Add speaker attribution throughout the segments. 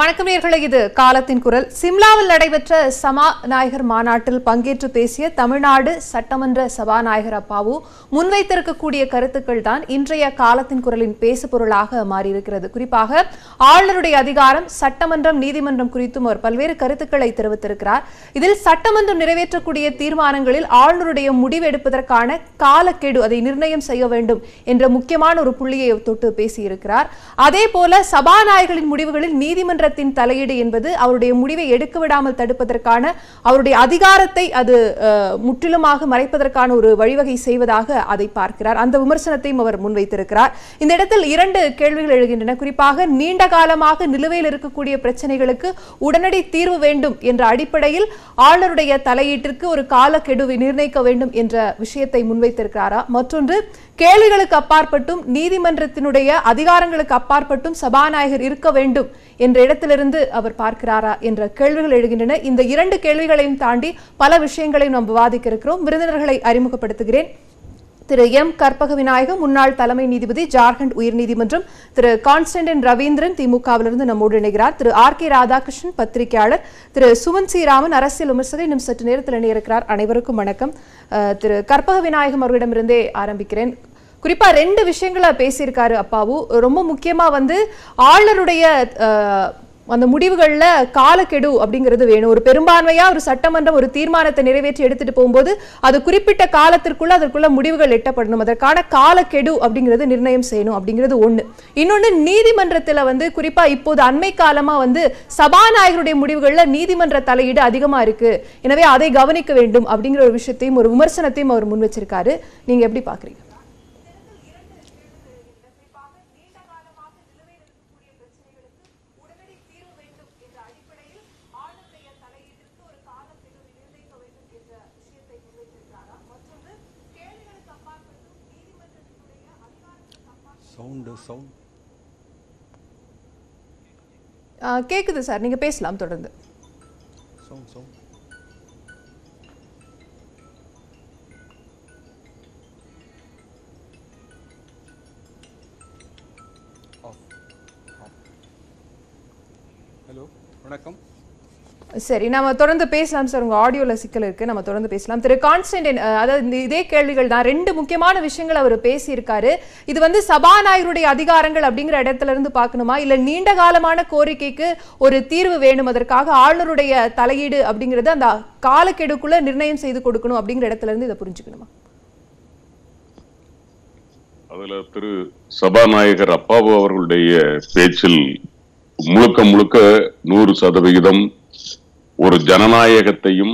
Speaker 1: வணக்கம் நேர்களை இது காலத்தின் குரல். சிம்லாவில் நடைபெற்ற சபாநாயகர் மாநாட்டில் பங்கேற்று பேசிய தமிழ்நாடு சட்டமன்ற சபாநாயகர் அப்பாவு முன்வைத்திருக்கக்கூடிய கருத்துக்கள் தான் இன்றைய காலத்தின் குரலின் பேசு பொருளாக மாறியிருக்கிறது. குறிப்பாக ஆளுநருடைய அதிகாரம் சட்டமன்றம் நீதிமன்றம் குறித்தும் அவர் பல்வேறு கருத்துக்களை தெரிவித்திருக்கிறார். இதில் சட்டமன்றம் நிறைவேற்றக்கூடிய தீர்மானங்களில் ஆளுநருடைய முடிவு எடுப்பதற்கான காலக்கெடு அதை நிர்ணயம் செய்ய வேண்டும் என்ற முக்கியமான ஒரு புள்ளியை தொட்டு பேசியிருக்கிறார். அதே போல சபாநாயகரின் முடிவுகளில் நீதிமன்ற நீதிமன்றத்தின் தலையீடு என்பது அவருடைய முடிவை எடுக்க விடாமல் தடுப்பதற்கான அவருடைய அதிகாரத்தை அது முற்றிலுமாக மறைப்பதற்கான ஒரு வழிவகை செய்வதாக அதை பார்க்கிறார். அந்த விமர்சனத்தையும் அவர் முன்வைத்திருக்கிறார். இந்த இடத்தில் இரண்டு கேள்விகள் எழுகின்றன. குறிப்பாக நீண்ட காலமாக நிலுவையில் இருக்கக்கூடிய பிரச்சனைகளுக்கு உடனடி தீர்வு வேண்டும் என்ற அடிப்படையில் ஆளுநருடைய தலையீட்டிற்கு ஒரு காலக்கெடுவை நிர்ணயிக்க வேண்டும் என்ற விஷயத்தை முன்வைத்திருக்கிறாரா? மற்றொன்று கேள்விகளுக்கு அப்பாற்பட்டும் நீதிமன்றத்தினுடைய அதிகாரங்களுக்கு அப்பாற்பட்டும் சபாநாயகர் இருக்க வேண்டும் என்ற இடத்திலிருந்து அவர் பார்க்கிறாரா என்ற கேள்விகள் எழுகின்றன. இந்த இரண்டு கேள்விகளையும் தாண்டி பல விஷயங்களையும் நாம் விவாதிக்க இருக்கிறோம் விருந்தினர்களை அறிமுகப்படுத்துகிறேன். திரு எம் கற்பக விநாயகம் முன்னாள் தலைமை நீதிபதி ஜார்க்கண்ட் உயர்நீதிமன்றம். திரு கான்ஸ்டன்டின் ரவீந்திரன் திமுகவிலிருந்து நம்மோடு இணைகிறார். திரு ஆர் கே ராதாகிருஷ்ணன் பத்திரிகையாளர். திரு சுமன் சி ராமன் அரசியல் விமர்சகர். இன்னும் சற்று நேரத்தில் இணையிருக்கிறார் அனைவருக்கும் வணக்கம். திரு கற்பக விநாயகம் அவர்களிடமிருந்தே ஆரம்பிக்கிறேன். குறிப்பா ரெண்டு விஷயங்களை பேசியிருக்காரு அப்பாவு. ரொம்ப முக்கியமா வந்து ஆளுநருடைய அந்த முடிவுகளில் காலக்கெடு அப்படிங்கிறது வேணும். ஒரு பெரும்பான்மையா ஒரு சட்டமன்றம் ஒரு தீர்மானத்தை நிறைவேற்றி எடுத்துட்டு போகும்போது அது குறிப்பிட்ட காலத்திற்குள்ள அதற்குள்ள முடிவுகள் எட்டப்படணும். அதற்கான காலக்கெடு அப்படிங்கிறது நிர்ணயம் செய்யணும் அப்படிங்கிறது ஒண்ணு. இன்னொன்னு நீதிமன்றத்தில் வந்து குறிப்பா இப்போது அண்மை காலமா வந்து சபாநாயகருடைய முடிவுகளில் நீதிமன்ற தலையீடு அதிகமா இருக்கு. எனவே அதை கவனிக்க வேண்டும் அப்படிங்கிற ஒரு விஷயத்தையும் ஒரு விமர்சனத்தையும் அவர் முன் வச்சிருக்காரு நீங்க எப்படி பாக்குறீங்க?
Speaker 2: சவுண்டு சவுண்ட்
Speaker 1: ஆஹ் கேக்குது சார். நீங்க பேசலாம் தொடர்ந்து.
Speaker 2: சவுண்ட் சவுண்ட் ஹலோ வணக்கம்.
Speaker 1: சரி நம்ம தொடர்ந்து பேசலாம் சார். உங்க ஆடியோல சிக்கல் இருக்கு. நம்ம தொடர்ந்து பேசலாம். திரு கான்ஸ்டன்டின் அதாவது இதே கேள்விகள் தான். ரெண்டு முக்கியமான விஷயங்கள் அவர் பேசியிருக்காரு. இது வந்து சபாநாயகருடைய அதிகாரங்கள் அப்படிங்கிற இடத்துல இருந்து பார்க்கணுமா? இல்ல நீண்ட காலமான கோரிக்கைக்கு ஒரு தீர்வு வேணும்? அதற்காக ஆளுநருடைய தலையீடு அப்படிங்கிறது அந்த காலக்கெடுக்குள்ள நிர்ணயம் செய்து கொடுக்கணும் அப்படிங்கிற இடத்துல இருந்து இதை புரிஞ்சுக்கணுமா?
Speaker 3: அதுல திரு சபாநாயகர் அப்பாவு அவர்களுடைய பேச்சில் முழுக்க முழுக்க நூறு சதவிகிதம் ஒரு ஜனநாயகத்தையும்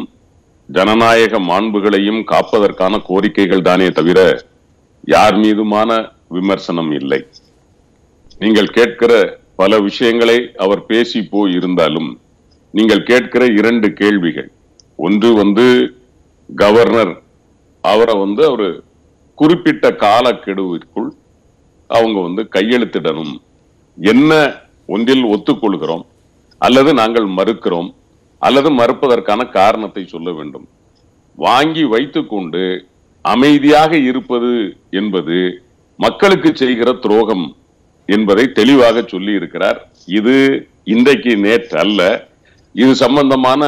Speaker 3: ஜனநாயக மாண்புகளையும் காப்பதற்கான கோரிக்கைகள் தானே தவிர யார் மீதுமான விமர்சனம் இல்லை. நீங்கள் கேட்கிற பல விஷயங்களை அவர் பேசி போய் இருந்தாலும் நீங்கள் கேட்கிற இரண்டு கேள்விகள். ஒன்று வந்து கவர்னர் அவரை வந்து ஒரு குறிப்பிட்ட காலக்கெடுவிற்குள் அவங்க வந்து கையெழுத்திடணும். என்ன ஒன்றில் ஒத்துக்கொள்கிறோம் அல்லது நாங்கள் மறுக்கிறோம் அல்லது மறுப்பதற்கான காரணத்தை சொல்ல வேண்டும். வாங்கி வைத்துக்கொண்டு அமைதியாக இருப்பது என்பது மக்களுக்கு செய்கிற துரோகம் என்பதை தெளிவாக சொல்லி இருக்கிறார் இது இன்றைக்கு நேற்று அல்ல இது சம்பந்தமான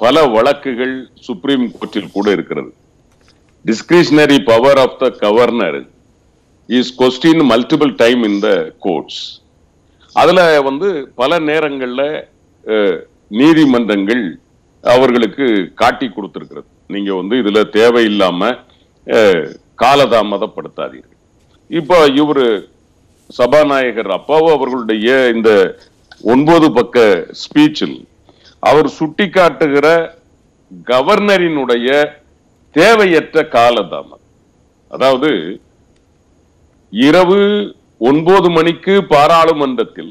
Speaker 3: பல வழக்குகள் சுப்ரீம் கோர்ட்டில் கூட இருக்கிறது. Discretionary power of the governor is question multiple time in the courts அதில் வந்து பல நேரங்களில் நீதிமன்றங்கள் அவர்களுக்கு காட்டி கொடுத்திருக்கிறது. நீங்க வந்து இதுல தேவையில்லாம காலதாமதப்படுத்தாதீர்கள். இப்போ இவரு சபாநாயகர் அப்பாவோ அவர்களுடைய இந்த ஒன்பது பக்க ஸ்பீச்சில் அவர் சுட்டிக்காட்டுகிற கவர்னரினுடைய தேவையற்ற காலதாமதம். அதாவது இரவு ஒன்பது மணிக்கு பாராளுமன்றத்தில்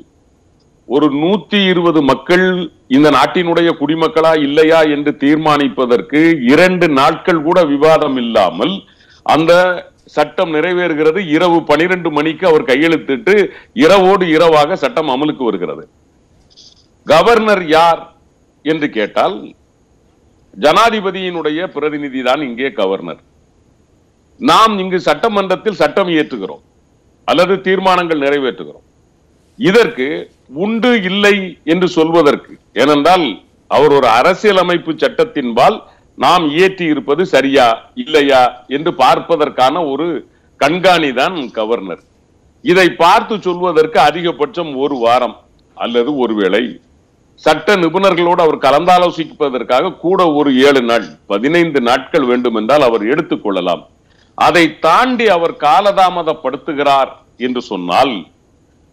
Speaker 3: ஒரு நூத்தி இருபது மக்கள் இந்த நாட்டினுடைய குடிமக்களா இல்லையா என்று தீர்மானிப்பதற்கு இரண்டு நாட்கள் கூட விவாதம் இல்லாமல் அந்த சட்டம் நிறைவேறுகிறது. இரவு பனிரெண்டு மணிக்கு அவர் கையெழுத்திட்டு இரவோடு இரவாக சட்டம் அமலுக்கு வருகிறது. கவர்னர் யார் என்று கேட்டால் ஜனாதிபதியினுடைய பிரதிநிதி தான் இங்கே கவர்னர். நாம் இங்கு சட்டமன்றத்தில் சட்டம் இயற்றுகிறோம். அல்லது தீர்மானங்கள் நிறைவேற்றுகிறோம். இதற்கு உண்டு இல்லை என்று சொல்வதற்கு. ஏனென்றால் அவர் ஒரு அரசியலமைப்பு சட்டத்தின்பால் நாம் இயற்றி இருப்பது சரியா இல்லையா என்று பார்ப்பதற்கான ஒரு கண்காணி தான் கவர்னர். இதை பார்த்து சொல்வதற்கு அதிகபட்சம் ஒரு வாரம் அல்லது ஒருவேளை சட்ட நிபுணர்களோடு அவர் கலந்தாலோசிப்பதற்காக கூட ஒரு ஏழு நாள் பதினைந்து நாட்கள் வேண்டும் என்றால் அவர் எடுத்துக்கொள்ளலாம் அதை தாண்டி அவர் காலதாமதப்படுத்துகிறார் என்று சொன்னால்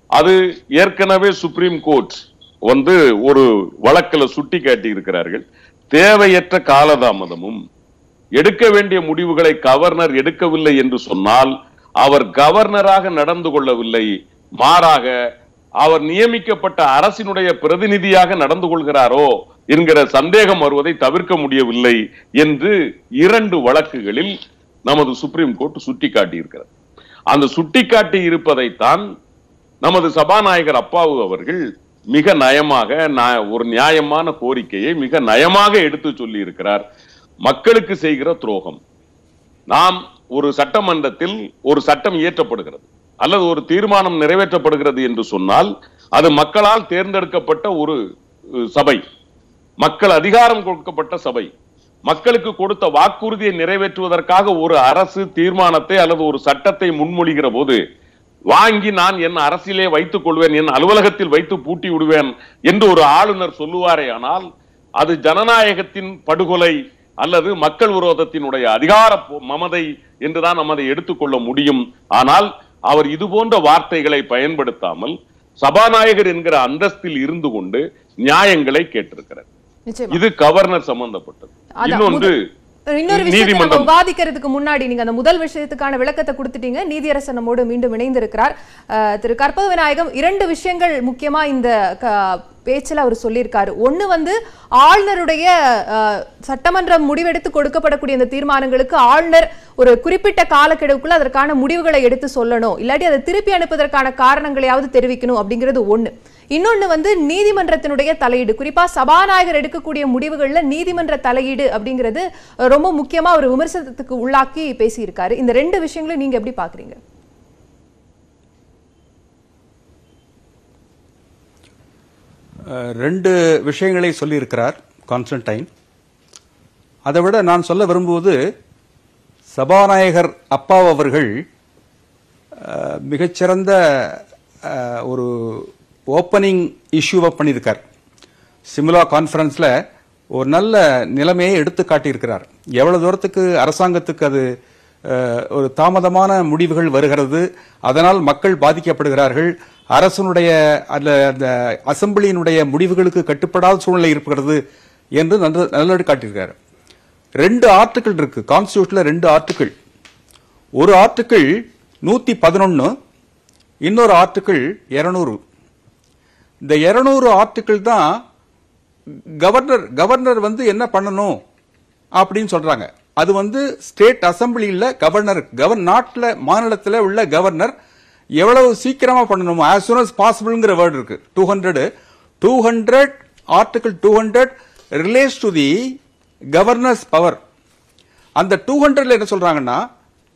Speaker 3: அது ஏற்கனவே சுப்ரீம் கோர்ட் வந்து ஒரு வழக்கில் சுட்டி காட்டி இருக்கிறார்கள் தேவையற்ற காலதாமதமும் எடுக்க வேண்டிய முடிவுகளை கவர்னர் எடுக்கவில்லை என்று சொன்னால் அவர் கவர்னராக நடந்து கொள்ளவில்லை. மாறாக அவர் நியமிக்கப்பட்ட அரசினுடைய பிரதிநிதியாக நடந்து கொள்கிறாரோ என்கிற சந்தேகம் வருவதை தவிர்க்க முடியவில்லை என்று இரண்டு வழக்குகளில் நமது சுப்ரீம் கோர்ட் சுட்டிக்காட்டி இருக்கிறது அந்த சுட்டிக்காட்டி இருப்பதைத்தான் நமது சபாநாயகர் அப்பாவு அவர்கள் மிக நயமாக ஒரு நியாயமான கோரிக்கையை மிக நயமாக எடுத்து சொல்லி இருக்கிறார் மக்களுக்கு செய்கிற துரோகம். நாம் ஒரு சட்டமன்றத்தில் ஒரு சட்டம் இயற்றப்படுகிறது. அல்லது ஒரு தீர்மானம் நிறைவேற்றப்படுகிறது என்று சொன்னால் அது மக்களால் தேர்ந்தெடுக்கப்பட்ட ஒரு சபை. மக்கள் அதிகாரம் கொடுக்கப்பட்ட சபை. மக்களுக்கு கொடுத்த வாக்குறுதியை நிறைவேற்றுவதற்காக ஒரு அரசு தீர்மானத்தை அல்லது ஒரு சட்டத்தை முன்மொழிகிற போது வாங்கி நான் என் அரசியலே வைத்துக் கொள்வேன் என் அலுவலகத்தில் வைத்து பூட்டி விடுவேன் என்று ஒரு ஆளுநர் சொல்லுவாரே ஆனால் அது ஜனநாயகத்தின் படுகொலை அல்லது மக்கள் விரோதத்தினுடைய அதிகார மமதை என்றுதான் நம்ம அதை எடுத்துக்கொள்ள முடியும். ஆனால் அவர் இது போன்ற வார்த்தைகளை பயன்படுத்தாமல் சபாநாயகர் என்கிற அந்தஸ்தில் இருந்து கொண்டு நியாயங்களை கேட்டிருக்கிறார். இது கவர்னர் சம்பந்தப்பட்டது. இன்னொன்று
Speaker 1: இன்னொரு விஷயத்தை நம்ம விவாதிக்கிறதுக்கு முன்னாடி நீங்க அந்த முதல் விஷயத்துக்கான விளக்கத்தை கொடுத்துட்டீங்க. நீதியரசர் நம்மோடு மீண்டும் இணைந்திருக்கிறார். திரு கற்பக விநாயகம் இரண்டு விஷயங்கள் முக்கியமா இந்த பேச்சுல அவர் சொல்லியிருக்காரு. ஒண்ணு வந்து ஆளுநருடைய சட்டமன்றம் முடிவெடுத்து கொடுக்கப்படக்கூடிய இந்த தீர்மானங்களுக்கு ஆளுநர் ஒரு குறிப்பிட்ட காலக்கெடுவுக்குள்ள அதற்கான முடிவுகளை எடுத்து சொல்லணும். இல்லாட்டி அதை திருப்பி அனுப்புவதற்கான காரணங்களையாவது தெரிவிக்கணும் அப்படிங்கிறது ஒண்ணு. இன்னொன்னு வந்து நீதிமன்றத்தினுடைய தலையீடு. குறிப்பா சபாநாயகர் எடுக்கக்கூடிய முடிவுகள்ல நீதிமன்ற தலையீடு அப்படிங்கிறது ரொம்ப முக்கியமா ஒரு விமர்சனத்துக்கு உள்ளாக்கி பேசியிருக்காரு. இந்த ரெண்டு விஷயங்களும் நீங்க எப்படி பார்க்குறீங்க
Speaker 2: அஹ், ரெண்டு விஷயங்களை சொல்லியிருக்கிறார் கான்ஸ்டன்டைன். அதை விட நான் சொல்ல விரும்புவது சபாநாயகர் அப்பாவ் அவர்கள் அஹ், மிகச்சிறந்த அஹ், ஒரு ஓப்பனிங் இஷ்யூவை பண்ணியிருக்கார். சிம்லா கான்ஃபரன்ஸில் ஒரு நல்ல நிலைமையை எடுத்து காட்டியிருக்கிறார். எவ்வளவு தூரத்துக்கு அரசாங்கத்துக்கு அது ஒரு தாமதமான முடிவுகள் வருகிறது அதனால் மக்கள் பாதிக்கப்படுகிறார்கள். அரசனுடைய அல்ல அந்த அசம்பிளியினுடைய முடிவுகளுக்கு கட்டுப்படாத சூழ்நிலை இருக்கிறது என்று நல்ல நல்ல காட்டியிருக்கார். ரெண்டு ஆர்டிக்கிள் இருக்கு. கான்ஸ்டியூஷனில் ரெண்டு ஆர்டிக்கிள். ஒரு ஆர்டிக்கிள் நூற்றி பதினொன்று இன்னொரு ஆர்டிக்கிள் இரநூறு. இந்த இருநூறு ஆர்டிக்கிள் தான் கவர்னர் கவர்னர் வந்து என்ன பண்ணணும் அப்படின்னு சொல்றாங்க. அது வந்து ஸ்டேட் அசம்பிளியில் கவர்னர் கவர் நாட்டில் மாநிலத்தில் உள்ள கவர்னர் எவ்வளவு சீக்கிரமாக பண்ணணும் ஆஸ் சூன் அஸ் பாசிபிள்ங்கிற வேர்டு இருக்கு. Two hundred two hundred article two hundred relates to the governors power அந்த டூ ஹண்ட்ரட்ல என்ன சொல்றாங்கன்னா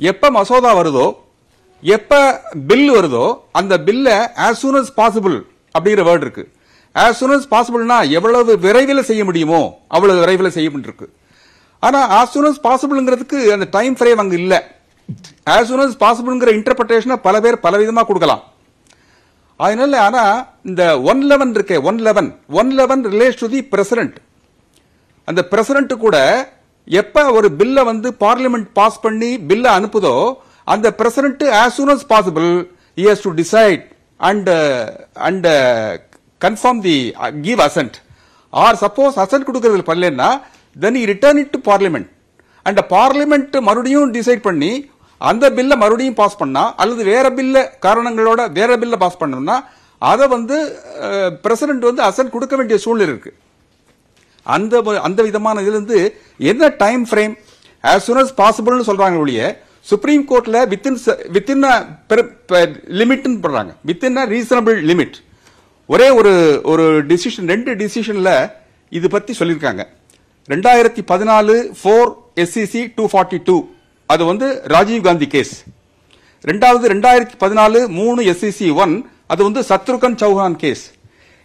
Speaker 2: எப்ப மசோதா வருதோ எப்ப பில் வருதோ அந்த பில்ல ஆஸ் சூன் அஸ் பாசிபிள் அப்படிங்கிற வேர்டு இருக்கு. ஆஸ் சூன் அஸ் பாசிபிள்னா எவ்வளவு விரைவில் செய்ய முடியுமோ அவ்வளவு விரைவில் செய்ய இருக்கு ஆனால் ஆஸ் சூன் அஸ் பாசிபிள்ங்கிறதுக்கு அந்த டைம் ஃப்ரேம் அங்கே இல்லை. ஆஸ் சூன் அஸ் பாசிபிள்ங்கிற இன்டர்பிரேஷனை பல பேர் பல விதமாக கொடுக்கலாம். அதனால ஆனால் இந்த ஒன் லெவன் இருக்கே one eleven one eleven relates to the president அந்த பிரசிடென்ட் கூட எப்போ ஒரு பில்லை வந்து பார்லிமெண்ட் பாஸ் பண்ணி பில்லை அனுப்புதோ அந்த president as soon as possible he has to and uh, and uh, confirm the uh, give assent. Or suppose assent கொடுக்கிறது பண்ணலன்னா then he return it to parliament. And parliament மறுபடியும் டிசைட் பண்ணி அந்த பில்ல மறுபடியும் பாஸ் பண்ணா அல்லது வேற பில்ல காரணங்களோட வேற பில்ல பாஸ் பண்ணணும்னா அதை வந்து பிரசிடென்ட் வந்து அசன்ட் கொடுக்க வேண்டிய சூழ்நிலை இருக்கு. அந்த அந்த விதமான இதுலேருந்து என்ன time frame as soon as பாசிபிள்னு சொல்கிறாங்க ஒழிய சுப்ரீம் கோர்ட்ல வித்தின் வித்தின் லிமிட்னு போடுறாங்க. வித்தின் ரீசனபிள் லிமிட் ஒரே ஒரு ஒரு டிசிஷன் ரெண்டு டிசிஷன்ல இது பத்தி சொல்லியிருக்காங்க. ரெண்டாயிரத்தி பதினாலு four SCC two forty two அது வந்து ராஜீவ் காந்தி கேஸ் ரெண்டாவது ரெண்டாயிரத்தி பதினாலு மூணு எஸ்சிசி ஒன் அது வந்து சத்ருகன் சௌஹான் கேஸ்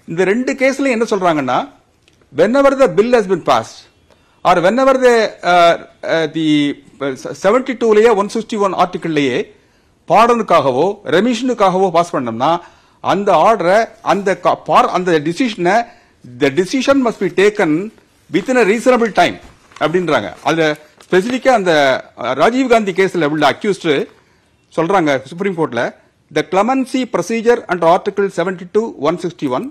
Speaker 2: இந்த ரெண்டு கேஸ்ல என்ன சொல்றாங்கன்னா whenever the bill has been passed or whenever the the seventy டூலேயே one sixty one ஆர்டிக்கிள்லேயே பாடனுக்காகவோ ரெமிஷனுக்காகவோ பாஸ் பண்ணோம்னா அந்த ஆர்டரை அந்த பார் அந்த டிசிஷனை the decision must be taken within reasonable time அப்படின்றாங்க. அதுல ஸ்பெசிஃபிக்காக அந்த ராஜீவ் காந்தி கேஸில் உள்ள அக்யூஸ்டு சொல்கிறாங்க சுப்ரீம் கோர்ட்டில் the clemency procedure under article seventy two one sixty one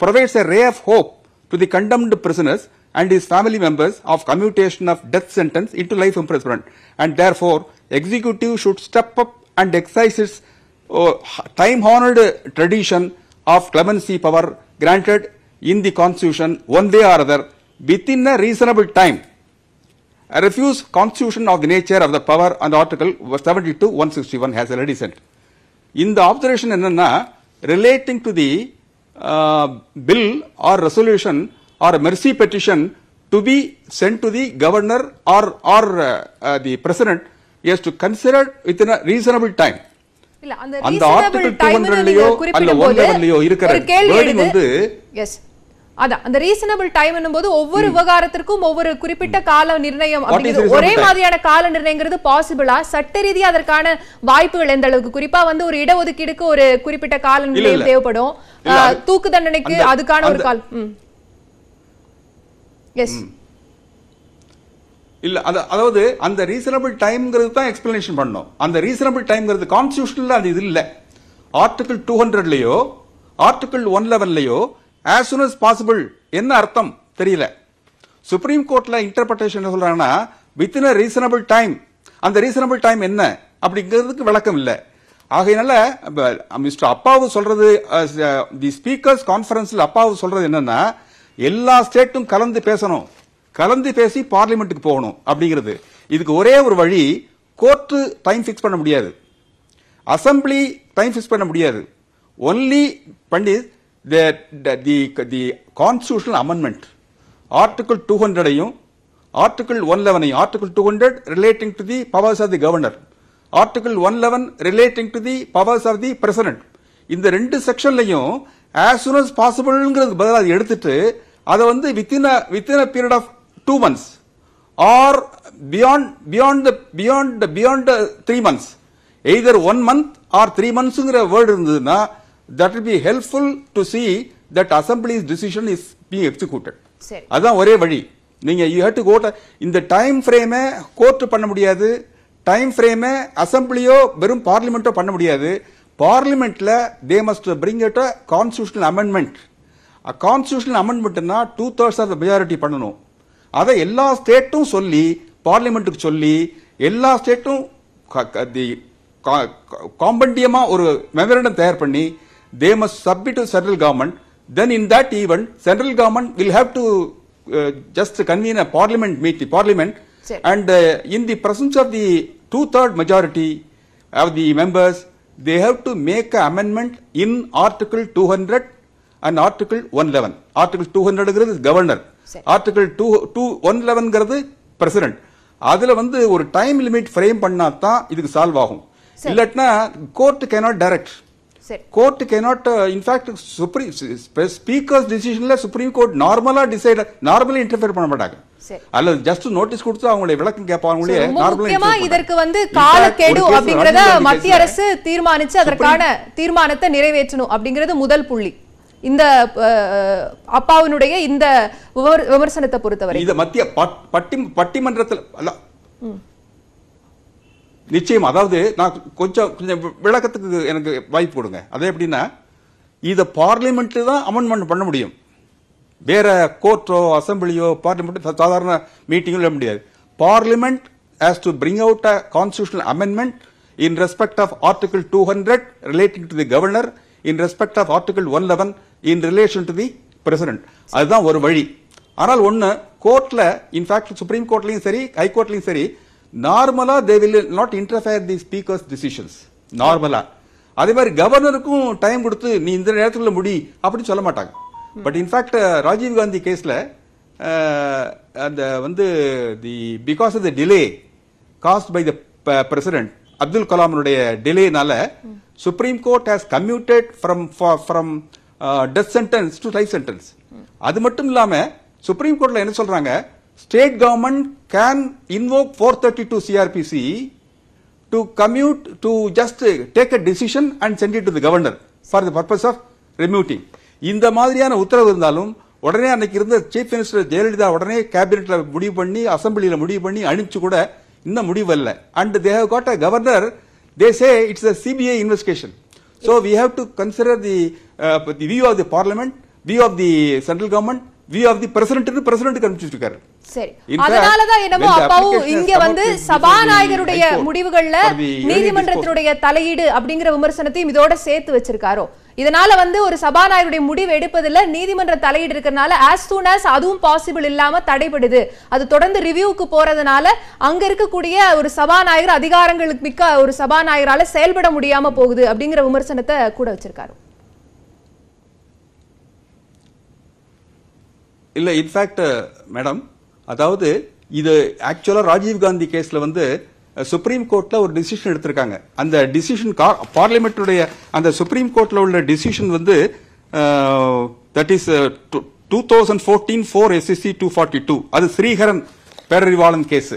Speaker 2: provides a ray of hope to the condemned prisoners and his family members of commutation of death sentence into life imprisonment and therefore executive should step up and exercise its uh, time honored tradition of clemency power granted in the constitution one way or other within a reasonable time I refuse constitution of the nature of the power and article 72 161 has already sent. இந்த observation என்னன்னா relating to the uh, bill or resolution or mercy petition to be sent to the governor or or uh, uh, the president is to consider within a reasonable time.
Speaker 1: இல்ல அந்த
Speaker 2: அந்த
Speaker 1: reasonable
Speaker 2: article
Speaker 1: time ன்னு
Speaker 2: 200
Speaker 1: நீங்க
Speaker 2: லயோ,
Speaker 1: குறிப்பிடும்போது
Speaker 2: அல்ல 111 லயோ இருக்கிற
Speaker 1: எழுது.
Speaker 2: வந்து-
Speaker 1: எஸ் அதான் அந்த ரீசனபிள் டைம் போது ஒவ்வொரு விவகாரத்திற்கும் ஒவ்வொரு குறிப்பிட்ட கால நிர்ணயம் அப்படிங்கிறது ஒரே? மாதிரியான கால நிர்ணயங்கிறது பாசிபிளா சட்ட ரீதியா அதற்கான வாய்ப்புகள் எந்த அளவுக்கு? குறிப்பா வந்து ஒரு இடஒதுக்கீடுக்கு ஒரு குறிப்பிட்ட கால நிர்ணயம். தேவைப்படும். தூக்கு தண்டனைக்கு அதுக்கான ஒரு கால் எஸ்
Speaker 2: இல்ல அது அதாவது அந்த ரீசனபிள் டைம்ங்கிறது தான் எக்ஸ்பிளனேஷன் பண்ணோம். அந்த ரீசனபிள் டைம்ங்கிறது கான்ஸ்டியூஷனில் அது இது இல்லை. ஆர்டிகிள் டூ ஹண்ட்ரட்லையோ ஆர்டிகிள் ஒன் லெவன்லையோ ஆஸ் சூன் அஸ் பாசிபிள் என்ன அர்த்தம்? தெரியல. சுப்ரீம் கோர்ட்ல இன்டர்பிரேஷன் என்ன சொல்றாங்கன்னா வித்தின் அ ரீசனபிள் டைம் அந்த ரீசனபிள் டைம் என்ன? அப்படிங்கிறதுக்கு விளக்கம் இல்லை. ஆகையினால மிஸ்டர் அப்பாவு சொல்றது தி ஸ்பீக்கர்ஸ் கான்ஃபரன்ஸில் அப்பாவு சொல்றது என்னன்னா எல்லா ஸ்டேட்டும் கலந்து பேசணும். கலந்து பேசி பார்லிமெண்ட்டுக்கு போகணும் அப்படிங்கிறது. இதுக்கு ஒரே ஒரு வழி கோர்ட்டு டைம் ஃபிக்ஸ் பண்ண முடியாது. அசம்பிளி டைம் ஃபிக்ஸ் பண்ண முடியாது. ஒன்லி பண்ணி the the constitutional amendment article two ஹண்ட்ரடையும் article one லெவனையும் article two hundred relating to the powers of the governor article one eleven relating to the powers of the president இந்த ரெண்டு செக்ஷன்லையும் as soon as பாசிபிள்ங்கிறதுக்கு பதிலாக எடுத்துட்டு அதை வந்து within within a period of two months or beyond beyond the beyond the beyond three months either one month or three மந்த்ஸ்ங்கிற word இருந்ததுன்னா that will be helpful to see that assemblies decision is being
Speaker 1: executed.
Speaker 2: அதான் ஒரே வழி. நீங்க you had to quote இந்த time ஃப்ரேமை court பண்ண முடியாது. Time ஃப்ரேமை அசம்பிளியோ வெறும் பார்லிமெண்ட்டோ பண்ண முடியாது. பார்லிமெண்ட்ல they must bring it a constitutional amendment constitutional அமெண்ட்மெண்ட்னா two thirds of the majority பண்ணணும். அதை எல்லா ஸ்டேட்டும் சொல்லி பார்லிமெண்ட்டுக்கு சொல்லி எல்லா ஸ்டேட்டும் காம்பண்டியமா ஒரு மெமரண்டம் தயார் பண்ணி they must submit to central government then in that event central government will have to just convene a parliament meet parliament
Speaker 1: சரி.
Speaker 2: and uh, in the presence of the two-third majority of the members, they have to make an amendment in Article 200 and Article 111. Article 200 is governor.
Speaker 1: சரி.
Speaker 2: Article 2, 2 111 president. அதுல வந்து ஒரு time limit frame பண்ணா தான் இதுக்கு solve ஆகும்
Speaker 1: சரி.
Speaker 2: இல்லாட்டினா court cannot direct
Speaker 1: court
Speaker 2: cannot in fact supreme speakers டிசிஷன்ல supreme court நார்மலா டிசைட் நார்மலா இன்டர்ஃபியர் பண்ண மாட்டாங்க. அல்லது ஜஸ்ட் நோட்டீஸ் கொடுத்து அவங்களுடைய விளக்கம் கேட்பாங்களே நார்மலா
Speaker 1: முக்கியமா இதற்கு. வந்து காலக்கெடு அப்படிங்கறத மத்திய அரசு தீர்மானிச்சு அதற்கான தீர்மானத்தை நிறைவேற்றணும் அப்படிங்கிறது முதல் புள்ளி இந்த அப்பாவினுடைய இந்த விமர்சனத்தை பொறுத்தவரை.
Speaker 2: இது மத்திய பட்- பட்டி பட்டிமன்றத்தில் அல்ல. நிச்சயம் அதாவது நான் கொஞ்சம் கொஞ்சம் விளக்கத்துக்கு எனக்கு வாய்ப்பு கொடுங்க. அது எப்படின்னா இதை பார்லிமெண்ட் தான் அமெண்ட்மெண்ட் பண்ண முடியும். வேற கோர்ட்டோ அசம்பிளியோ பார்லிமெண்ட் சாதாரண மீட்டிங்கும் இல்ல முடியாது. Parliament has to bring out a constitutional amendment in respect of article two hundred relating to the governor in respect of article one eleven in relation to the president அதுதான் ஒரு வழி. ஆனால் ஒன்னு கோர்ட்ல இன்ஃபேக்ட் சுப்ரீம் கோர்ட்லயும் சரி high கோர்ட்லயும் சரி நார்மலா they will not interfere the speakers decisions நார்மலா அதே மாதிரி கவர்னருக்கும் டைம் கொடுத்து நீ இந்த நேரத்துல முடி அப்படின்னு சொல்ல மாட்டாங்க. பட் இன்ஃபேக்ட் ராஜீவ் காந்தி கேஸ்ல அந்த வந்து the because of the delay caused by the president Abdul கலாமுடைய டிலேனால supreme court has commuted from from death sentence to life sentence அது மட்டும் இல்லாம சுப்ரீம் கோர்ட்ல என்ன சொல்றாங்க? State government can invoke four thirty two CrPC to commute to just take a decision and sent it to governor for the purpose of remitting இந்த மாதிரியான உத்தரவு இருந்தாலும் உடனே அன்னைக்கு இருந்த சீஃப் மினிஸ்டர் ஜெயலலிதா உடனே கேபினெட்ல முடிவு பண்ணி அசம்பிளியில முடிவு பண்ணி அனுப்பிச்சு கூட இன்னும் முடிவு இல்லை and they have got a governor they say it's a CBI investigation so we have to consider the the view of the parliament view of the central government view of the president president அனுப்பிச்சிருக்காரு
Speaker 1: சரி. அதனாலதான் என்னமோ
Speaker 2: the
Speaker 1: அப்பாவும் இங்க வந்து
Speaker 2: to- the
Speaker 1: சபாநாயகருடைய முடிவுகள்ல
Speaker 2: the
Speaker 1: நீதிமன்றத்தினுடைய தலையீடு அப்படிங்கிற விமர்சனத்தையும் இதோட சேர்த்து வச்சிருக்காரோ? இதனால வந்து ஒரு சபாநாயகருடைய முடிவு எடுப்பதில் நீதிமன்ற தலையீடு இருக்கிறனால ஆஸ் சூன் ஆஸ் அதுவும் பாசிபிள் இல்லாம தடைபடுது. அது தொடர்ந்து ரிவ்யூவுக்கு போறதுனால அங்க இருக்கக்கூடிய ஒரு சபாநாயகர் அதிகாரங்களுக்கு மிக்க ஒரு சபாநாயகரால செயல்பட முடியாம போகுது அப்படிங்கிற விமர்சனத்தை கூட வச்சிருக்காரு.
Speaker 2: இல்ல இன்ஃபேக்ட் மேடம் அதாவது இது ஆக்சுவலா ராஜீவ் காந்தி கேஸ்ல வந்து சுப்ரீம் கோர்ட்ல ஒரு டிசிஷன் எடுத்திருக்காங்க. அந்த டிசிஷன் பார்லிமெண்ட்டுடைய அந்த சுப்ரீம் கோர்ட்ல உள்ள டிசிஷன் வந்து that is two thousand fourteen four SSC two forty two அது ஸ்ரீஹரன் பேரறிவாளன் கேஸ்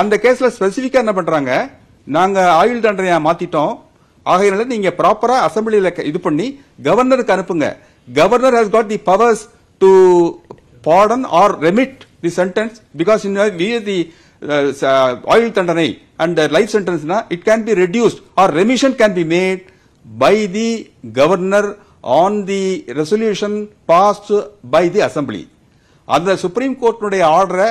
Speaker 2: அந்த கேஸ்ல ஸ்பெசிஃபிக்கா என்ன பண்றாங்க? நாங்க ஆயுள் தண்டனையா மாத்திட்டோம். ஆகையினால நீங்க ப்ராப்பரா அசம்பிளியில இது பண்ணி கவர்னருக்கு அனுப்புங்க. Governor has got the powers to pardon or remit the sentence because in we the ஆயுள் தண்டனை and life சென்டென்ஸ்னா it can be reduced or remission can be made by the governor on the resolution passed by the assembly அந்த supreme கோர்ட்டினுடைய ஆர்டரை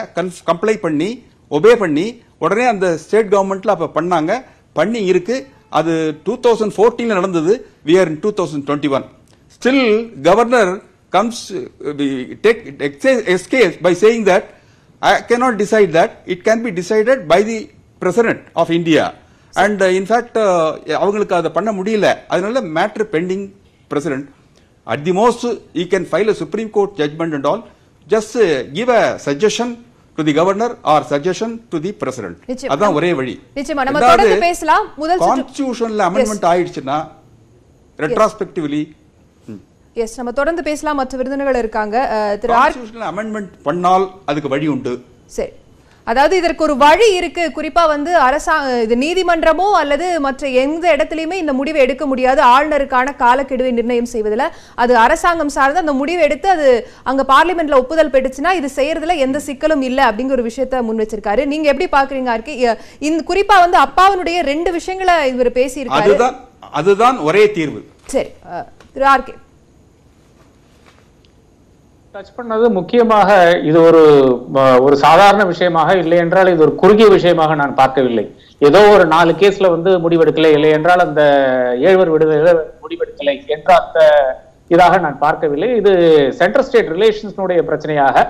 Speaker 2: complaint பண்ணி obey பண்ணி உடனே அந்த state கவர்மெண்ட்ல அப்ப பண்ணாங்க பண்ணி இருக்கு அது டூ தௌசண்ட் ஃபோர்டீன்ல நடந்தது we are in two thousand twenty one still governor comes take escapes by saying that I cannot decide that. It can be decided by the president of India. And uh, in fact uh, அவங்களுக்கு அதை பண்ண முடியல. அதனால matter pending president at the most he can file a supreme court judgment and all just give a suggestion to the governor or suggestion to the
Speaker 1: president.
Speaker 2: அதான் ஒரே வழி.
Speaker 1: பேசலாம்.
Speaker 2: கான்ஸ்டிடியூஷன்ல amendment ஆயிடுச்சுன்னா ரெட்ராஸ்பெக்டிவ்லி
Speaker 1: எஸ் நம்ம தொடர்ந்து பேசலாம். மற்ற விருந்தினர்கள் இருக்காங்க. அஹ், திரு ஆர்
Speaker 2: கான்ஸ்டிடியூஷனல் அமெண்ட்மெண்ட் பண்ணால் அதுக்கு வழி உண்டு.
Speaker 1: சரி. அதாவது இதற்கு ஒரு வழி இருக்கு. குறிப்பா வந்து அரசாங்க இது நீதிமன்றமோ அல்லது மற்ற எந்த இடத்துலயுமே இந்த முடிவை எடுக்க முடியாது. ஆளுநருக்கான காலக்கெடுவை நிர்ணயம் செய்வதில் அது அரசாங்கம் சார்ந்து அந்த முடிவை எடுத்து அது அங்க பார்லிமெண்ட்ல ஒப்புதல் பெற்றுச்சுன்னா இது செய்யறதுல எந்த சிக்கலும் இல்லை அப்படிங்கிற ஒரு விஷயத்த முன் வச்சிருக்காரு. நீங்க எப்படி பாக்குறீங்க ஆர்கே இந்த குறிப்பா வந்து அப்பாவினுடைய ரெண்டு விஷயங்களை இவர் பேசியிருக்காரு.
Speaker 2: அதுதான் அதுதான் ஒரே தீர்வு.
Speaker 1: சரி. திரு ஆர்கே
Speaker 4: டச் பண்ணது முக்கியமாக இது ஒரு ஒரு சாதாரண விஷயமாக இல்லை என்றால் இது ஒரு குறுகிய விஷயமாக நான் பார்க்கவில்லை. ஏதோ ஒரு நாலு கேஸ்ல வந்து முடிவெடுக்கலை இல்லை என்றால் அந்த ஏழ்வர் விடுதலை முடிவெடுக்கலை என்ற அந்த இதாக நான் பார்க்கவில்லை. இது சென்ட்ரல் ஸ்டேட் ரிலேஷன்ஸ்னுடைய பிரச்சனையாக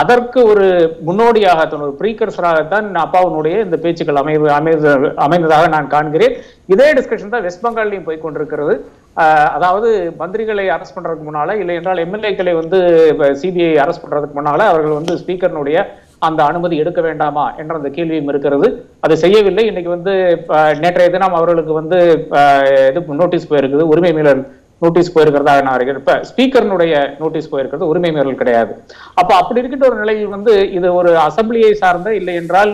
Speaker 4: அதற்கு ஒரு முன்னோடியாக ஒரு ப்ரீகர்சராகத்தான் அப்பாவுனுடைய இந்த பேச்சுக்கள் அமைவு அமைந்து அமைந்ததாக நான் காண்கிறேன். இதே டிஸ்கஷன் தான் வெஸ்ட் பெங்கால்லையும் போய் கொண்டிருக்கிறது. அதாவது மந்திரிகளை அரெஸ்ட் பண்றதுக்கு முன்னால இல்லை என்றால் எம்எல்ஏக்களை வந்து சிபிஐ அரெஸ்ட் பண்றதுக்கு முன்னால அவர்கள் வந்து ஸ்பீக்கர்னுடைய அந்த அனுமதி எடுக்க வேண்டாமா என்ற அந்த கேள்வியும் இருக்கிறது. அதை செய்யவில்லை. இன்னைக்கு வந்து நேற்றைய தினம் அவர்களுக்கு வந்து இது நோட்டீஸ் போயிருக்குது. உரிமை மீறல் நோட்டீஸ் போயிருக்கிறதா நான் அறிகிறேன் இப்ப ஸ்பீக்கர்னுடைய நோட்டீஸ் போயிருக்கிறது உரிமை மீறல் கிடையாது. அப்ப அப்படி இருக்கின்ற ஒரு நிலையில் வந்து இது ஒரு அசம்பிளியை சார்ந்த இல்லை என்றால்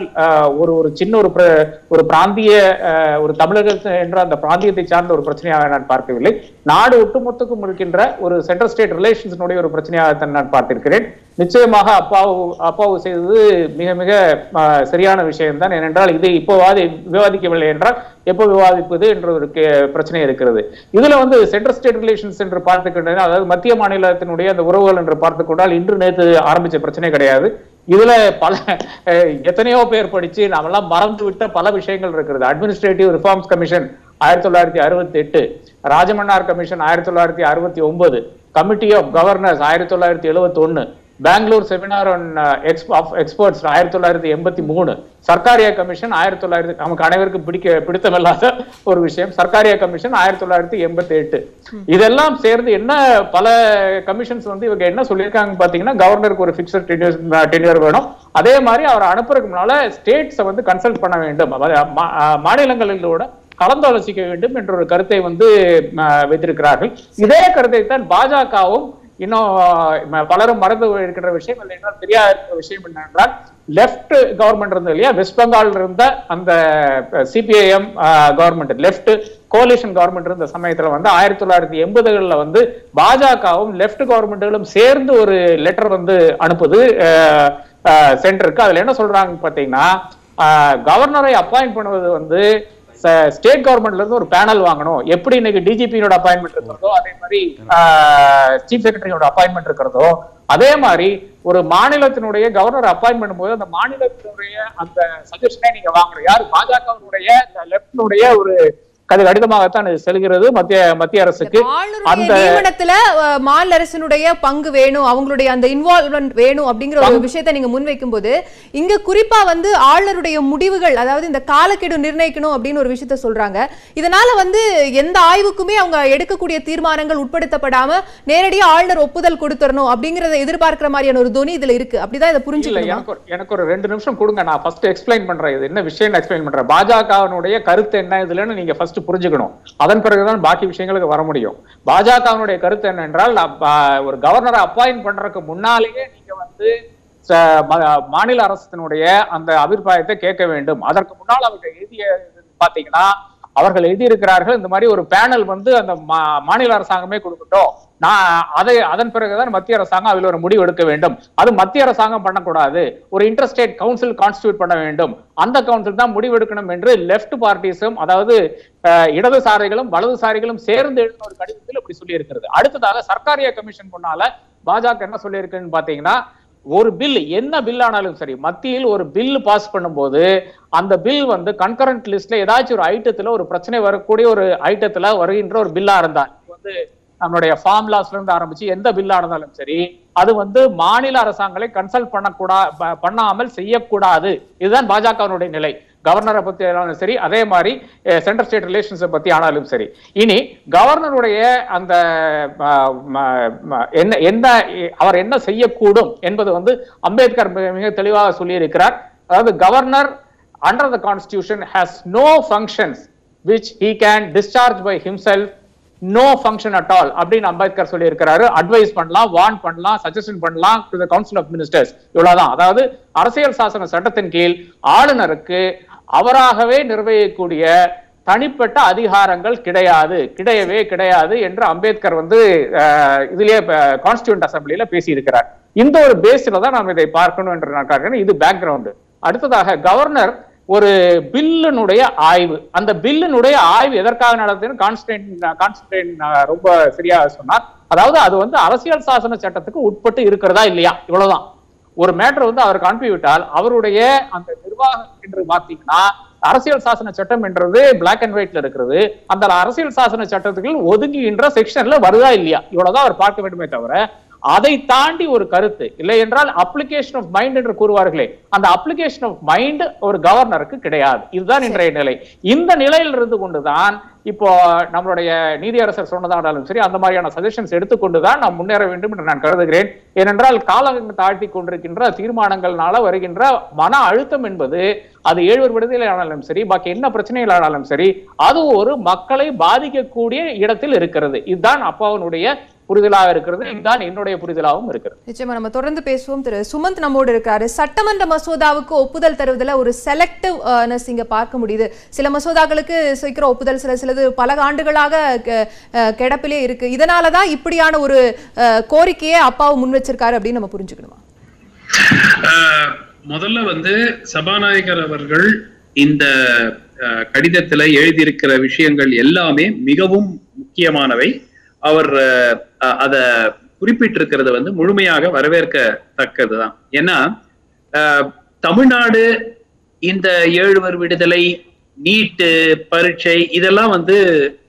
Speaker 4: ஒரு ஒரு சின்ன ஒரு பிர- ஒரு பிராந்திய ஆஹ், ஒரு தமிழக என்ற அந்த பிராந்தியத்தை சார்ந்த ஒரு பிரச்சனையாக நான் பார்க்கவில்லை. நாடு ஒட்டுமொத்தக்கும் இருக்கின்ற ஒரு சென்ட்ரல் ஸ்டேட் ரிலேஷன்ஸினுடைய ஒரு பிரச்சனையாகத்தான் நான் பார்த்திருக்கிறேன். நிச்சயமாக அப்பாவு அப்பாவு செய்தது மிக மிக சரியான விஷயம்தான். ஏனென்றால் இது இப்போ விவாதிக்கவில்லை என்றால் எப்போ விவாதிப்பது என்ற ஒரு கே- பிரச்சனை இருக்கிறது. இதுல வந்து சென்ட்ரல் ஸ்டேட் ரிலேஷன்ஸ் என்று பார்த்துக்கிட்டா அதாவது மத்திய மாநிலத்தினுடைய அந்த உறவுகள் என்று பார்த்துக்கொண்டால் இன்று நேற்று ஆரம்பிச்ச பிரச்சனை கிடையாது. இதுல பல எத்தனையோ பேர் படிச்சு நாமெல்லாம் மறந்து விட்ட பல விஷயங்கள் இருக்கிறது. அட்மினிஸ்ட்ரேட்டிவ் ரிஃபார்ம்ஸ் கமிஷன் ஆயிரத்தி தொள்ளாயிரத்தி அறுபத்தி எட்டு ராஜமன்னார் கமிஷன் ஆயிரத்தி தொள்ளாயிரத்தி அறுபத்தி ஒன்பது கமிட்டி ஆஃப் கவர்னர்ஸ் ஆயிரத்தி தொள்ளாயிரத்தி எழுபத்தி ஒன்னு Bangalore seminar on of experts ஆயிரத்தி தொள்ளாயிரத்தி எண்பத்தி மூணு. சர்க்காரியா கமிஷன் ஆயிரத்தி தொள்ளாயிரத்தி நமக்கு அனைவருக்கும் பிடிக்க பிடித்தமில்லாத ஒரு விஷயம். சர்க்காரியா கமிஷன் ஆயிரத்தி தொள்ளாயிரத்தி எண்பத்தி எட்டு இதெல்லாம் சேர்ந்து என்ன பல கமிஷன்ஸ் வந்து இவங்க என்ன சொல்லியிருக்காங்க பாத்தீங்கன்னா கவர்னருக்கு ஒரு பிக்சட் டென்யூர் வேணும். அதே மாதிரி அவர் அனுப்புறதுக்கு முன்னால ஸ்டேட்ஸை வந்து கன்சல்ட் பண்ண வேண்டும். மாநிலங்களோட கலந்தாலோசிக்க வேண்டும் என்ற ஒரு கருத்தை வந்து வைத்திருக்கிறார்கள். இதே கருத்தை தான் பாஜகவும் இன்னும் பலரும் மறந்து இருக்கின்ற விஷயம் இல்லை என்றால் தெரியாத இருக்கிற விஷயம் என்னென்றால் லெப்ட் கவர்மெண்ட் இருந்தது இல்லையா? வெஸ்ட் பெங்கால் இருந்த அந்த CPIM government left coalition government இருந்த சமயத்துல வந்து ஆயிரத்தி தொள்ளாயிரத்தி எண்பதுகளில் வந்து பாஜகவும் லெப்ட் கவர்மெண்ட்டுகளும் சேர்ந்து ஒரு லெட்டர் வந்து அனுப்புது சென்டருக்கு அதுல என்ன சொல்றாங்க பாத்தீங்கன்னா கவர்னரை அப்பாயிண்ட் பண்ணுவது வந்து ஸ்டேட் கவர்மெண்ட்ல இருந்து ஒரு பேனல் வாங்கணும். எப்படி இன்னைக்கு டிஜிபியோட அப்பாயின்மெண்ட் இருக்கிறதோ அதே மாதிரி சீஃப் செக்ரட்டரியோட அப்பாயின்மெண்ட் இருக்கிறதோ அதே மாதிரி ஒரு மாநிலத்தினுடைய கவர்னர் அப்பாயின்ட் பண்ணும்போது அந்த மாநிலத்தினுடைய அந்த சஜஷனை நீங்க வாங்கணும். யாரு? பாஜகவினுடைய லெப்டினுடைய ஒரு கது கடிதமாகத்தான் இது செல்கிறது. மத்திய மத்திய அரசுக்கு அந்த
Speaker 1: நியமனத்துல மாநில அரசினுடைய பங்கு வேணும் அவங்களுடைய அந்த இன்வால்வ்மெண்ட் வேணும் அப்படிங்கிற ஒரு விஷயத்தை நீங்க முன்வைக்கும் போது இங்க குறிப்பா வந்து ஆளுநருடைய முடிவுகள் அதாவது இந்த காலக்கெடு நிர்ணயிக்கணும் அப்படின்னு ஒரு விஷயத்த சொல்றாங்க. இதனால வந்து எந்த ஆய்வுக்குமே அவங்க எடுக்கக்கூடிய தீர்மானங்கள் உட்படுத்தப்படாம நேரடியா ஆளுநர் ஒப்புதல் கொடுத்துடணும் அப்படிங்கறத எதிர்பார்க்கிற மாதிரியான ஒரு துணி இதுல இருக்கு. அப்படிதான் இதை
Speaker 4: ஒரு- எனக்கு ஒரு ரெண்டு நிமிஷம் கொடுங்க. நான் ஃபர்ஸ்ட் எக்ஸ்பிளைன் பண்றேன். இது என்ன விஷயம் எக்ஸ்பிளைன் பண்றேன். பாஜகவினுடைய கருத்து என்ன இதுலன்னு நீங்க ஃபர்ஸ்ட் புரிஞ்சுக்கணும். அதன் பிறகுதான் பாக்கி விஷயங்களுக்கு வர முடியும். பாஜகவினுடைய கருத்து என்னென்றால் ஒரு கவர்னரை அப்பாயின் பண்றதுக்கு முன்னாலேயே நீங்க வந்து மாநில அரசினுடைய அந்த அபிப்பிராயத்தை கேட்க வேண்டும். அதற்கு முன்னால் அவர்கள் எழுதிய பாத்தீங்கன்னா அவர்கள் எழுதியிருக்கிறார்கள் இந்த மாதிரி ஒரு பேனல் வந்து அந்த மா- மாநில அரசாங்கமே கொடுக்கட்டும். நான் அதை அதன் பிறகுதான் மத்திய அரசாங்கம் அதில் ஒரு முடிவு எடுக்க வேண்டும். அது மத்திய அரசாங்கம் பண்ணக்கூடாது. ஒரு இன்டர்ஸ்டேட் கவுன்சில் கான்ஸ்டியூட் பண்ண வேண்டும். அந்த கவுன்சில் தான் முடிவு எடுக்கணும் என்று லெஃப்ட் பார்ட்டிஸும் அதாவது இடதுசாரிகளும் வலதுசாரிகளும் சேர்ந்து எழுதின ஒரு கடிதத்தில் இப்படி சொல்லி இருக்கிறது அடுத்ததாக சர்க்காரிய கமிஷன் முன்னால பாஜக என்ன சொல்லியிருக்குன்னு பாத்தீங்கன்னா ஒரு பில் என்ன பில் ஆனாலும் சரி மத்தியில் ஒரு பில் பாஸ் பண்ணும்போது அந்த பில் வந்து கன்கரண்ட் லிஸ்ட்ல ஏதாச்சும் ஒரு ஐட்டத்துல ஒரு பிரச்சனை வரக்கூடிய ஒரு ஐட்டத்துல வருகின்ற ஒரு பில்லா இருந்தா வந்து நம்மளுடைய ஃபார்ம்லாஸ்ல இருந்து ஆரம்பிச்சு எந்த பில்லா இருந்தாலும் சரி அது வந்து மாநில அரசாங்களை கன்சல்ட் பண்ணக்கூடா பண்ணாமல் செய்யக்கூடாது. இதுதான் பாஜகவினுடைய நிலை. கவர்னரை பத்தி ஆனாலும் சரி அதே மாதிரி சென்ட்ரல் ஸ்டேட் ரிலேஷன்ஸை பத்தி ஆனாலும் சரி. இனி கவர்னருடைய அந்த என்ன என்ன அவர் என்ன செய்யக்கூடும் என்பது வந்து அம்பேத்கர் மிக- மிக தெளிவாக சொல்லியிருக்கிறார். அதாவது governor under the constitution has no functions which he can discharge by himself no function at all அப்படின்னு அம்பேத்கர் சொல்லி இருக்கிறாரு அட்வைஸ் பண்ணலாம் வார்ன் பண்ணலாம் சஜஷன் பண்ணலாம் to the council of ministers இவ்வளவுதான். அதாவது அரசியல் சாசன சட்டத்தின் கீழ் ஆளுநருக்கு அவராகவே நிர்வகிக்கக்கூடிய தனிப்பட்ட அதிகாரங்கள் கிடையாது கிடையவே கிடையாது என்று அம்பேத்கர் வந்து இதுலயே கான்ஸ்டியூண்ட் அசம்பிளியில பேசியிருக்கிறார். இந்த ஒரு பேஸ்ல தான் நாம் இதை பார்க்கணும் என்று நான் பார்க்கிறேன் இது பேக்ரவுண்டு அடுத்ததாக கவர்னர் ஒரு பில்லினுடைய ஆய்வு. அந்த பில்லினுடைய ஆய்வு எதற்காக நடத்துன்னு கான்ஸ்டன்ட் கான்ஸ்டன்ட் ரொம்ப சரியா சொன்னார் அதாவது அது வந்து அரசியல் சாசன சட்டத்துக்கு உட்பட்டு இருக்கிறதா இல்லையா? இவ்வளவுதான். ஒரு மேட்டர் வந்து அவருக்கு அனுப்பிவிட்டால் அவருடைய அந்த நிர்வாகம் என்று பார்த்தீங்கன்னா அரசியல் சாசன சட்டம் என்றது பிளாக் அண்ட் ஒயிட்ல இருக்கிறது. அந்த அரசியல் சாசன சட்டத்துக்கு ஒதுங்குகின்ற செக்ஷன்ல வருதா இல்லையா? இவ்வளவுதான் அவர் பார்க்க வேண்டுமே தவிர அதை தாண்டி ஒரு கருத்து. இல்லை என்றால் அப்ளிகேஷன் ஆஃப் மைண்ட் என்று கூறுவார்களே அந்த அப்ளிகேஷன் ஆஃப் மைண்ட் ஒரு கவர்னருக்கு கிடையாது. இதுதான் இன்றைய நிலை. இந்த நிலையில் இருந்து கொண்டுதான் இப்போ நம்மளுடைய நீதியரசர் சொன்னதானாலும் சரி அந்த மாதிரியான சஜஷன்ஸ் எடுத்துக்கொண்டுதான் நாம் முன்னேற வேண்டும் என்று நான் கருதுகிறேன். ஏனென்றால் காலம் தாழ்த்தி கொண்டிருக்கின்ற தீர்மானங்கள்னால வருகின்ற மன அழுத்தம் என்பது அது ஏழ்வர் விடுதலை ஆனாலும் சரி பாக்கி என்ன பிரச்சனைகள் ஆனாலும் சரி அது ஒரு மக்களை பாதிக்கக்கூடிய இடத்தில் இருக்கிறது. இதுதான் அப்பாவனுடைய புரிதலாக இருக்கிறது இதுதான் என்னுடைய புரிதலாகவும் இருக்கிறது.
Speaker 1: நிச்சயமா நம்ம தொடர்ந்து பேசுவோம். திரு சுமந்த் நம்மோடு இருக்காரு சட்டமன்ற மசோதாவுக்கு ஒப்புதல் தருவதில் ஒரு செலக்டிவ் இங்க பார்க்க முடியுது. சில மசோதாக்களுக்கு சீக்கிரம் ஒப்புதல் சில சிலது பல ஆண்டுகளாக கிடப்பிலே இருக்கு. இதனால தான் இப்படியான ஒரு அஹ், கோரிக்கையை அப்பாவு முன் வச்சிருக்காரு அப்படின்னு நம்ம புரிஞ்சுக்கணுமா?
Speaker 5: முதல்ல வந்து சபாநாயகர் அவர்கள் இந்த ஆஹ், கடிதத்துல எழுதியிருக்கிற விஷயங்கள் எல்லாமே மிகவும் முக்கியமானவை. அவர் அத குறிப்பிட்டிருக்கிறது வந்து முழுமையாக வரவேற்கத்தக்கதுதான். ஏன்னா ஆஹ், தமிழ்நாடு இந்த ஏழுவர் விடுதலை நீட்டு பரீட்சை இதெல்லாம் வந்து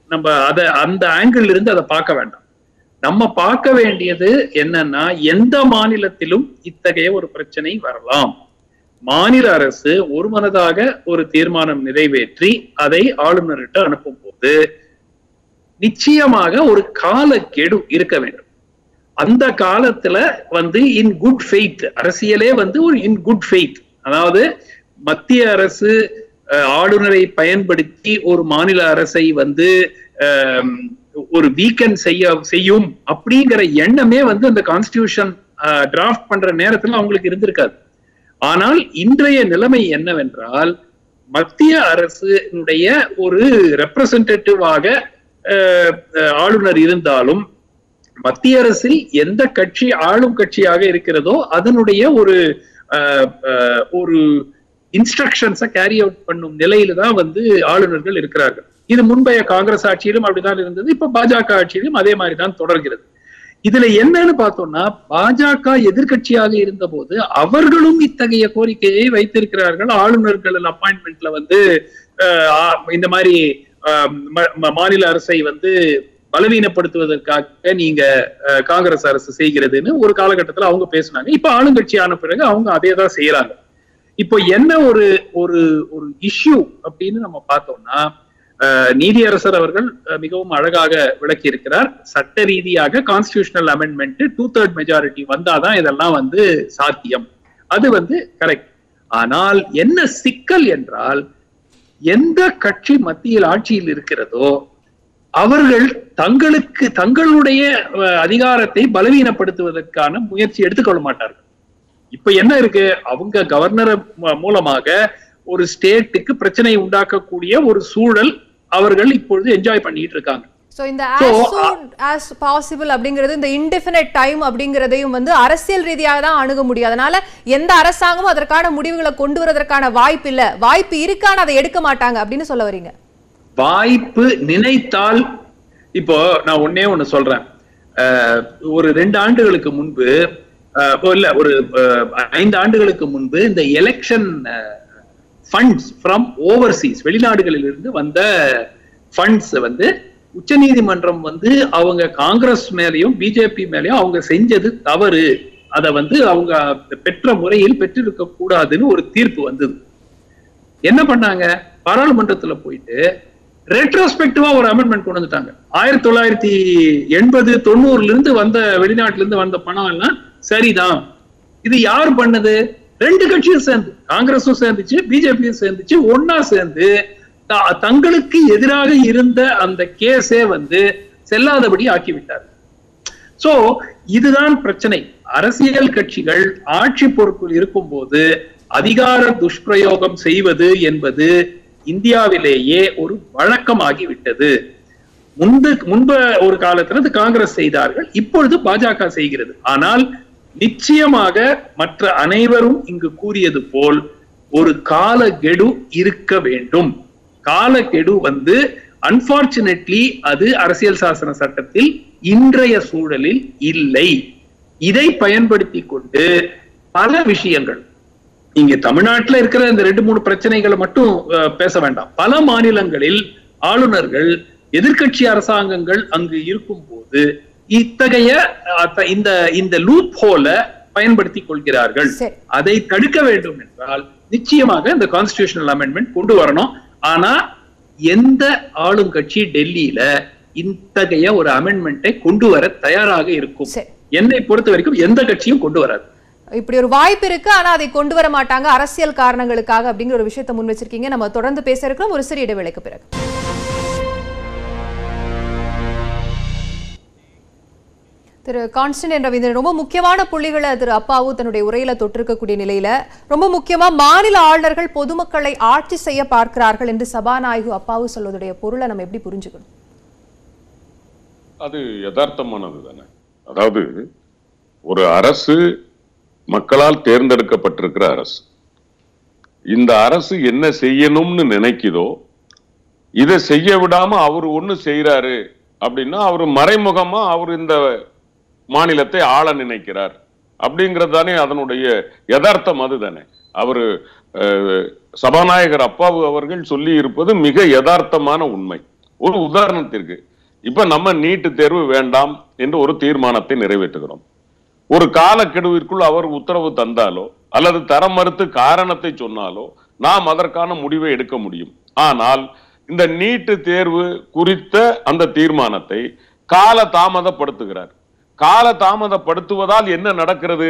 Speaker 5: நம்ம அத அந்த ஆங்கிள் இருந்து அதை பார்க்க வேண்டாம். நம்ம பார்க்க வேண்டியது என்னன்னா எந்த மாநிலத்திலும் இத்தகைய ஒரு பிரச்சனை வரலாம். மாநில அரசு ஒருமனதாக ஒரு தீர்மானம் நிறைவேற்றி அதை ஆளுநர்கிட்ட அனுப்பும் போது நிச்சயமாக ஒரு காலக்கெடு இருக்க வேண்டும். அந்த காலத்துல வந்து இன் குட் ஃபெய்த் அரசியலே வந்து ஒரு இன் குட் ஃபெய்த் அதாவது மத்திய அரசு ஆளுநரை பயன்படுத்தி ஒரு மாநில அரசை வந்து ஒரு வீக்கெண்ட் செய்ய செய்யும் அப்படிங்கிற எண்ணமே வந்து அந்த கான்ஸ்டிடியூஷன் டிராஃப்ட் பண்ற நேரத்துல அவங்களுக்கு இருந்திருக்காது. ஆனால் இன்றைய நிலைமை என்னவென்றால் மத்திய அரசுடைய ஒரு ரெப்ரசன்டேட்டிவாக ஆளுநர் இருந்தாலும் மத்திய அரசில் எந்த கட்சி ஆளும் கட்சியாக இருக்கிறதோ அதனுடைய ஒரு ஒரு இன்ஸ்ட்ரக்ஷன்ஸை கேரி அவுட் பண்ணும் நிலையில தான் வந்து ஆளுநர்கள் இருக்கிறார்கள். இது முன்பைய காங்கிரஸ் ஆட்சியிலும் அப்படிதான் இருந்தது இப்ப பாஜக ஆட்சியிலும் அதே மாதிரி தான் தொடர்கிறது. இதுல என்னன்னு பார்த்தோம்னா பாஜக எதிர்கட்சியாக இருந்த போது அவர்களும் இத்தகைய கோரிக்கையை வைத்திருக்கிறார்கள். ஆளுநர்கள் அப்பாயின்மெண்ட்ல வந்து இந்த மாதிரி மாநில அரசை வந்து பலவீனப்படுத்துவதற்காக நீங்க காங்கிரஸ் அரசு செய்கிறதுன்னு ஒரு காலகட்டத்துல அவங்க பேசுனாங்க. இப்ப ஆளுங்கட்சி ஆன பிறகு அவங்க அதே தான் செய்யறாங்க இப்போ என்ன ஒரு ஒரு ஒரு இஷ்யூ அப்படின்னு நம்ம பார்த்தோம்னா நீதியரசர் அவர்கள் மிகவும் அழகாக விளக்கி இருக்கிறார் சட்ட ரீதியாக constitutional amendment two third majority வந்தாதான் இதெல்லாம் வந்து சாத்தியம். அது வந்து கரெக்ட் ஆனால் என்ன சிக்கல் என்றால் எந்த கட்சி மத்தியில் ஆட்சியில் இருக்கிறதோ அவர்கள் தங்களுக்கு தங்களுடைய அதிகாரத்தை பலவீனப்படுத்துவதற்கான முயற்சி எடுத்துக்கொள்ள மாட்டார்கள். இப்ப என்ன இருக்கு? அவங்க கவர்னர் மூலமாக ஒரு ஸ்டேட்டுக்கு பிரச்சனை உண்டாக்கக்கூடிய ஒரு சூழல் அவர்கள் இப்பொழுது என்ஜாய் பண்ணிட்டு இருக்காங்க.
Speaker 1: சோ இந்த soon as possible அப்படிங்கிறது இந்த indefinite டைம் அப்படிங்கிறதையும் வந்து அரசியல் ரீதியாக தான் அணுக முடியும். அதனால எந்த அரசாங்கமும் அதற்கான முடிவுகளை கொண்டு வரதற்கான வாய்ப்பு இல்ல. வாய்ப்பு இருக்கான்னு அதை எடுக்க மாட்டாங்க அப்படின்னு சொல்ல வரீங்க.
Speaker 5: வாய்ப்பு நினைத்தால் இப்போ நான் ஒன்னே ஒண்ணு சொல்றேன். ஒரு ரெண்டு ஆண்டுகளுக்கு முன்பு இல்ல ஒரு ஐந்து ஆண்டுகளுக்கு முன்பு இந்த எலெக்ஷன் ஃபண்ட்ஸ் ஃப்ரம் ஓவர்சீஸ் வெளிநாடுகளில் இருந்து வந்த ஃபண்ட்ஸ் வந்து உச்சநீதிமன்றம் வந்து அவங்க காங்கிரஸ் மேலையும் பிஜேபி மேலையும் அவங்க செஞ்சது தவறு. அதை வந்து அவங்க பெற்ற முறையில் பெற்றிருக்க கூடாதுன்னு ஒரு தீர்ப்பு வந்தது. என்ன பண்ணாங்க? பாராளுமன்றத்துல போயிட்டு ரெட்ரோஸ்பெக்டிவா ஒரு அமெண்ட்மெண்ட் கொண்டு வந்துட்டாங்க. ஆயிரத்தி தொள்ளாயிரத்தி எண்பது தொண்ணூறுல இருந்து வந்த வெளிநாட்டுல இருந்து வந்த பணம் எல்லாம் சரிதான். இது யார் பண்ணது? ரெண்டு கட்சியும் சேர்ந்து. காங்கிரஸும் சேர்ந்துச்சு பிஜேபியும் சேர்ந்துச்சு ஒன்னா சேர்ந்து தங்களுக்கு எதிராக இருந்த அந்த கேஸே வந்து செல்லாதபடி ஆக்கிவிட்டார். சோ இதுதான் பிரச்சனை. அரசியல் கட்சிகள் ஆட்சி பொறுப்பில் இருக்கும்போது அதிகார துஷ்பிரயோகம் செய்வது என்பது இந்தியாவிலேயே ஒரு வழக்கமாகிவிட்டது. முன்பு முன்பு ஒரு காலத்துல காங்கிரஸ் செய்தார்கள் இப்பொழுது பாஜக செய்கிறது. ஆனால் நிச்சயமாக மற்ற அனைவரும் இங்கு கூறியது போல் ஒரு கால கெடு இருக்க வேண்டும். காலக்கெடு வந்து அன்பார்ச்சுனேட்லி அது அரசியல் சாசன சட்டத்தில் இன்றைய சூழலில் இல்லை. இதை பயன்படுத்தி கொண்டு பல விஷயங்கள் இங்க தமிழ்நாட்டுல இருக்கிற இந்த ரெண்டு மூணு பிரச்சனைகளை மட்டும் பேச வேண்டாம். பல மாநிலங்களில் ஆளுநர்கள் எதிர்க்கட்சி அரசாங்கங்கள் அங்கு இருக்கும் போது இத்தகைய இந்த இந்த லூப் ஹோல பயன்படுத்தி கொள்கிறார்கள். அதை தடுக்க வேண்டும் என்றால் நிச்சயமாக இந்த கான்ஸ்டிடியூஷனல் அமெண்ட்மெண்ட் கொண்டு வரணும். ஆனா எந்த ஆளுங்கட்சி டெல்லியில இத்தகைய ஒரு அமெண்ட்மெண்ட்டை கொண்டு வர தயாராக இருக்கும். என்னை பொறுத்த வரைக்கும் எந்த கட்சியும் கொண்டு வராது.
Speaker 1: இப்படி ஒரு வாய்ப்பு இருக்கு ஆனா அதை கொண்டு வர மாட்டாங்க அரசியல் காரணங்களுக்காக அப்படிங்கிற ஒரு விஷயத்தை முன் வச்சிருக்கீங்க. நம்ம தொடர்ந்து பேச இருக்கிறோம். ஒரு சிறிய இடைவேளைக்கு பிறகு. திரு கான்ஸ்டன்ட் ரவீந்திரன் ரொம்ப முக்கியமான புள்ளிகளை திரு அப்பாவு தன்னுடைய உரையில தொட்டிருக்கக்கூடிய நிலையில ரொம்ப முக்கியமா மாநில ஆளுநர்கள் பொதுமக்களை ஆட்சி செய்ய பார்க்கிறார்கள் என்று சபாநாயகு அப்பாவு சொல்வதுடைய பொருளை நம்ம எப்படி புரிஞ்சுக்கணும்?
Speaker 3: அது யதார்த்தமானது தானே. அதாவது ஒரு அரசு மக்களால் தேர்ந்தெடுக்கப்பட்டிருக்கிற அரசு. இந்த அரசு என்ன செய்யணும்னு நினைக்குதோ இதை செய்ய விடாம அவர் ஒன்று செய்யறாரு அப்படின்னா அவர் மறைமுகமா அவர் இந்த மாநிலத்தை ஆள நினைக்கிறார். அப்படிங்கிறது தானே அதனுடைய யதார்த்தம் அதுதானே அவர் சபாநாயகர் அப்பாவு அவர்கள் சொல்லி இருப்பது மிக யதார்த்தமான உண்மை. ஒரு உதாரணத்திற்கு இப்ப நம்ம நீட்டு தேர்வு வேண்டாம் என்று ஒரு தீர்மானத்தை நிறைவேற்றுகிறோம். ஒரு காலக்கெடுவிற்குள் அவர் உத்தரவு தந்தாலோ அல்லது தர மறுத்து காரணத்தை சொன்னாலோ நாம் அதற்கான முடிவை எடுக்க முடியும். ஆனால் இந்த நீட்டு தேர்வு குறித்த அந்த தீர்மானத்தை கால தாமதப்படுத்துகிறார் கால தாமதப்படுத்துவதால் என்ன நடக்கிறது?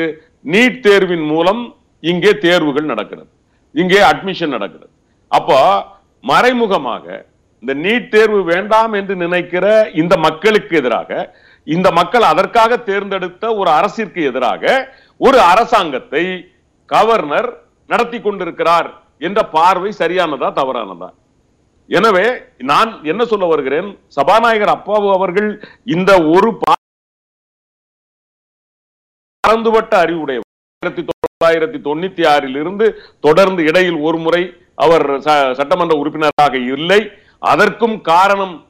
Speaker 3: நீட் தேர்வின் மூலம் இங்கே தேர்வுகள் நடக்கிறது. இங்கே அட்மிஷன் நடக்கிறது. அப்போ மறைமுகமாக இந்த நீட் தேர்வு வேண்டாம் என்று நினைக்கிற இந்த மக்களுக்கு எதிராக இந்த மக்கள் அதற்காக தேர்ந்தெடுத்த ஒரு அரசிற்கு எதிராக ஒரு அரசாங்கத்தை கவர்னர் நடத்தி கொண்டிருக்கிறார் என்ற பார்வை சரியானதா தவறானதா? எனவே நான் என்ன சொல்ல வருகிறேன்? சபாநாயகர் அப்பாவு அவர்கள் இந்த ஒரு பா- பரந்துபட்ட அறிவுடையவர். ஆயிரத்தி தொள்ளாயிரத்தி தொண்ணூத்தி ஆறில் இருந்து தொடர்ந்து இடையில் ஒரு முறை அவர் ச- சட்டமன்ற உறுப்பினராக இல்லை. அதற்கும் காரணம்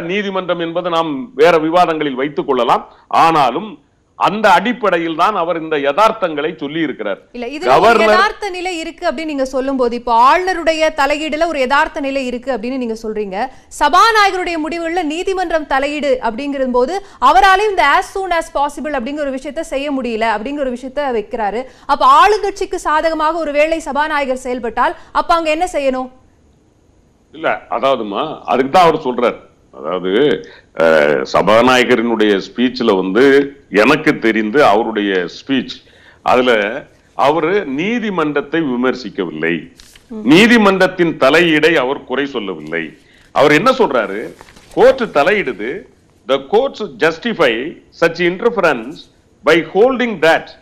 Speaker 3: நீதிமன்றம் என்பது நாம் வேற விவாதங்களில் வைத்துக் கொள்ளலாம். ஆனாலும் அந்த அடிப்படையில் தான் அவர் இந்த யதார்த்தங்களை சொல்லி இருக்கிறார்
Speaker 1: இல்ல
Speaker 3: கவர்னர்
Speaker 1: யதார்த்த நிலை இருக்கு அப்படின்னு நீங்க சொல்லும்போது இப்போ ஆளுநருடைய தலையீடுல ஒரு யதார்த்த நிலை இருக்கு அப்படின்னு நீங்க சொல்றீங்க. சபாநாயகருடைய முடிவுகள்ல நீதிமன்றம் தலையீடு அப்படிங்கிற போது அவராலையும் இந்த as soon as possible அப்படிங்கிற ஒரு விஷயத்த செய்ய முடியல அப்படிங்கிற ஒரு விஷயத்த வைக்கிறாரு. அப்ப ஆளுங்கட்சிக்கு சாதகமாக ஒரு வேளை சபாநாயகர் செயல்பட்டால் அப்ப அங்க என்ன செய்யணும்?
Speaker 3: இல்ல அதாவதுமா அதுக்கு தான் அவர் சொல்றார். அதாவது சபாநாயகரினுடைய ஸ்பீச்ல வந்து எனக்கு தெரிந்து அவருடைய ஸ்பீச் அதுல அவரு நீதிமன்றத்தை விமர்சிக்கவில்லை நீதிமன்றத்தின் தலையீடை அவர் குறை சொல்லவில்லை அவர் என்ன சொல்றாரு கோர்ட் தலையிடுது the courts justify such interference by holding that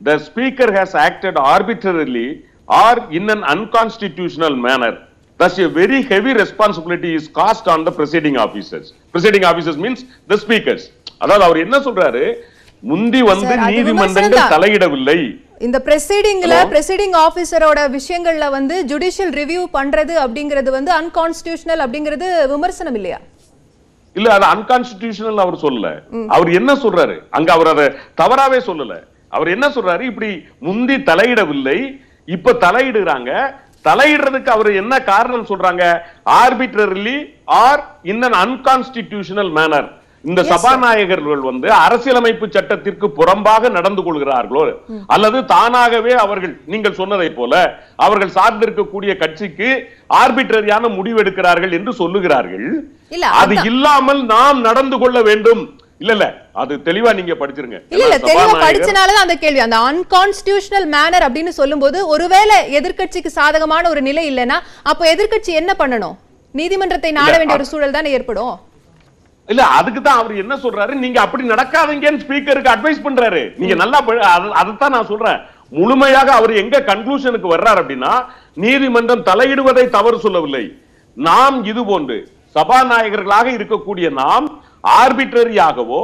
Speaker 3: the speaker has acted arbitrarily or in an unconstitutional manner thus a very heavy responsibility is cast on the presiding officers. Presiding officers means the speakers. அதாவது அவர் என்ன சொல்றாரு? முந்தி வந்து நீதிமன்றங்கள். தலையிடவில்லை.
Speaker 1: இந்த பிரசிடிங்ல? Presiding ஆபீசரோட விஷயங்கள்ல வந்து judicial review பண்றது அப்படிங்கிறது வந்து அன்கான்ஸ்டிடியூஷனல் அப்படிங்கிறது விமர்சனம் இல்லையா?
Speaker 3: இல்ல அது அன்கான்ஸ்டிடியூஷனல் அவர் சொல்லல. அவர் என்ன சொல்றாரு? அங்க அவர் அதை தவறாவே சொல்லல. அவர் என்ன சொல்றாரு? இப்படி முந்தி தலையிடவில்லை இப்ப தலையிடுறாங்க தலையிடுறதுக்கு அவர் என்ன காரணம் சொல்றாங்க? Arbitrarily or in an unconstitutional manner இந்த சபாநாயகர்கள் வந்து அரசியலமைப்பு சட்டத்திற்கு புறம்பாக நடந்து கொள்கிறார்களோ அல்லது தானாகவே அவர்கள் நீங்கள் சொன்னதை போல அவர்கள் சார்ந்திருக்கக்கூடிய கட்சிக்கு ஆர்பிட்ரரியான முடிவெடுக்கிறார்கள் என்று சொல்லுகிறார்கள். அது. இல்லாமல் நாம் நடந்து கொள்ள வேண்டும். இல்ல இல்ல. அது தெளிவா நீங்க படிச்சிருங்க.
Speaker 1: இல்ல இல்ல. தெளிவா படிச்சனாலதான் அந்த கேள்வி. அந்த அன்கான்ஸ்டிடியூஷனல் மேனர் அப்படின்னு சொல்லும்போது ஒருவேளை எதிர்க்கட்சிக்கு சாதகமான ஒரு நிலை இல்லைன்னா அப்ப எதிர்க்கட்சி என்ன பண்ணணும்? நீதிமன்றத்தை நாட வேண்டிய ஒரு சூழல் தானே ஏற்படும்?
Speaker 3: இல்ல அதுக்கு தான் அவர் என்ன சொல்றாரு? நீங்க அப்படி நடக்காதீங்கன்னு ஸ்பீக்கருக்கு அட்வைஸ் பண்றாரு. நீங்க நல்லா அதைத்தான் நான் சொல்றேன். முழுமையாக அவர் எங்க கன்க்ளூஷனுக்கு வர்றார் அப்படின்னா நீதிமன்றம் தலையிடுவதை தவறு சொல்லவில்லை. நாம் இது போன்று சபாநாயகர்களாக இருக்கக்கூடிய நாம் ஆர்பிட்ரரியாகவோ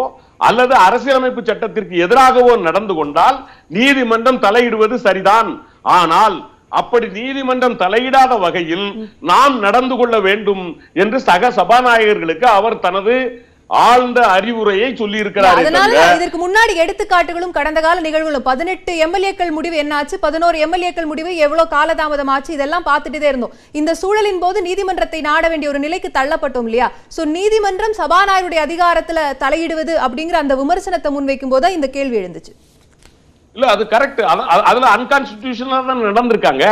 Speaker 3: அல்லது அரசியலமைப்பு சட்டத்திற்கு எதிராகவோ நடந்து கொண்டால் நீதிமன்றம் தலையிடுவது சரிதான். ஆனால் அப்படி நீதிமன்றம் தலையிடாத வகையில் நாம் நடந்து கொள்ள வேண்டும் என்று சக சபாநாயகர்களுக்கு அவர் தனது ஆழ்ந்த அறிவுரையை சொல்லி இருக்கிறார்
Speaker 1: அதனால இதற்கு முன்னாடி எடுத்துக்காட்டுகளும் கடந்த கால நிகழ்வுகளும் பதினெட்டு எம்எல்ஏக்கள் முடிவு என்னாச்சு பதினோரு எம்எல்ஏக்கள் முடிவு எவ்வளவு காலதாமதம் ஆச்சு இதெல்லாம் பார்த்துட்டே இருந்தோம். இந்த சூழலின் போது நீதிமன்றத்தை நாட வேண்டிய ஒரு நிலைக்கு தள்ளப்பட்டோம் இல்லையா? சோ நீதிமன்றம் சபாநாயகருடைய அதிகாரத்துல தலையிடுவது அப்படிங்கிற அந்த விமர்சனத்தை முன்வைக்கும் போது இந்த கேள்வி எழுந்துச்சு.
Speaker 3: இல்ல அது கரெக்ட் அதுல அன்கான்ஸ்டிடியூஷனலா தான் நடந்திருக்காங்க.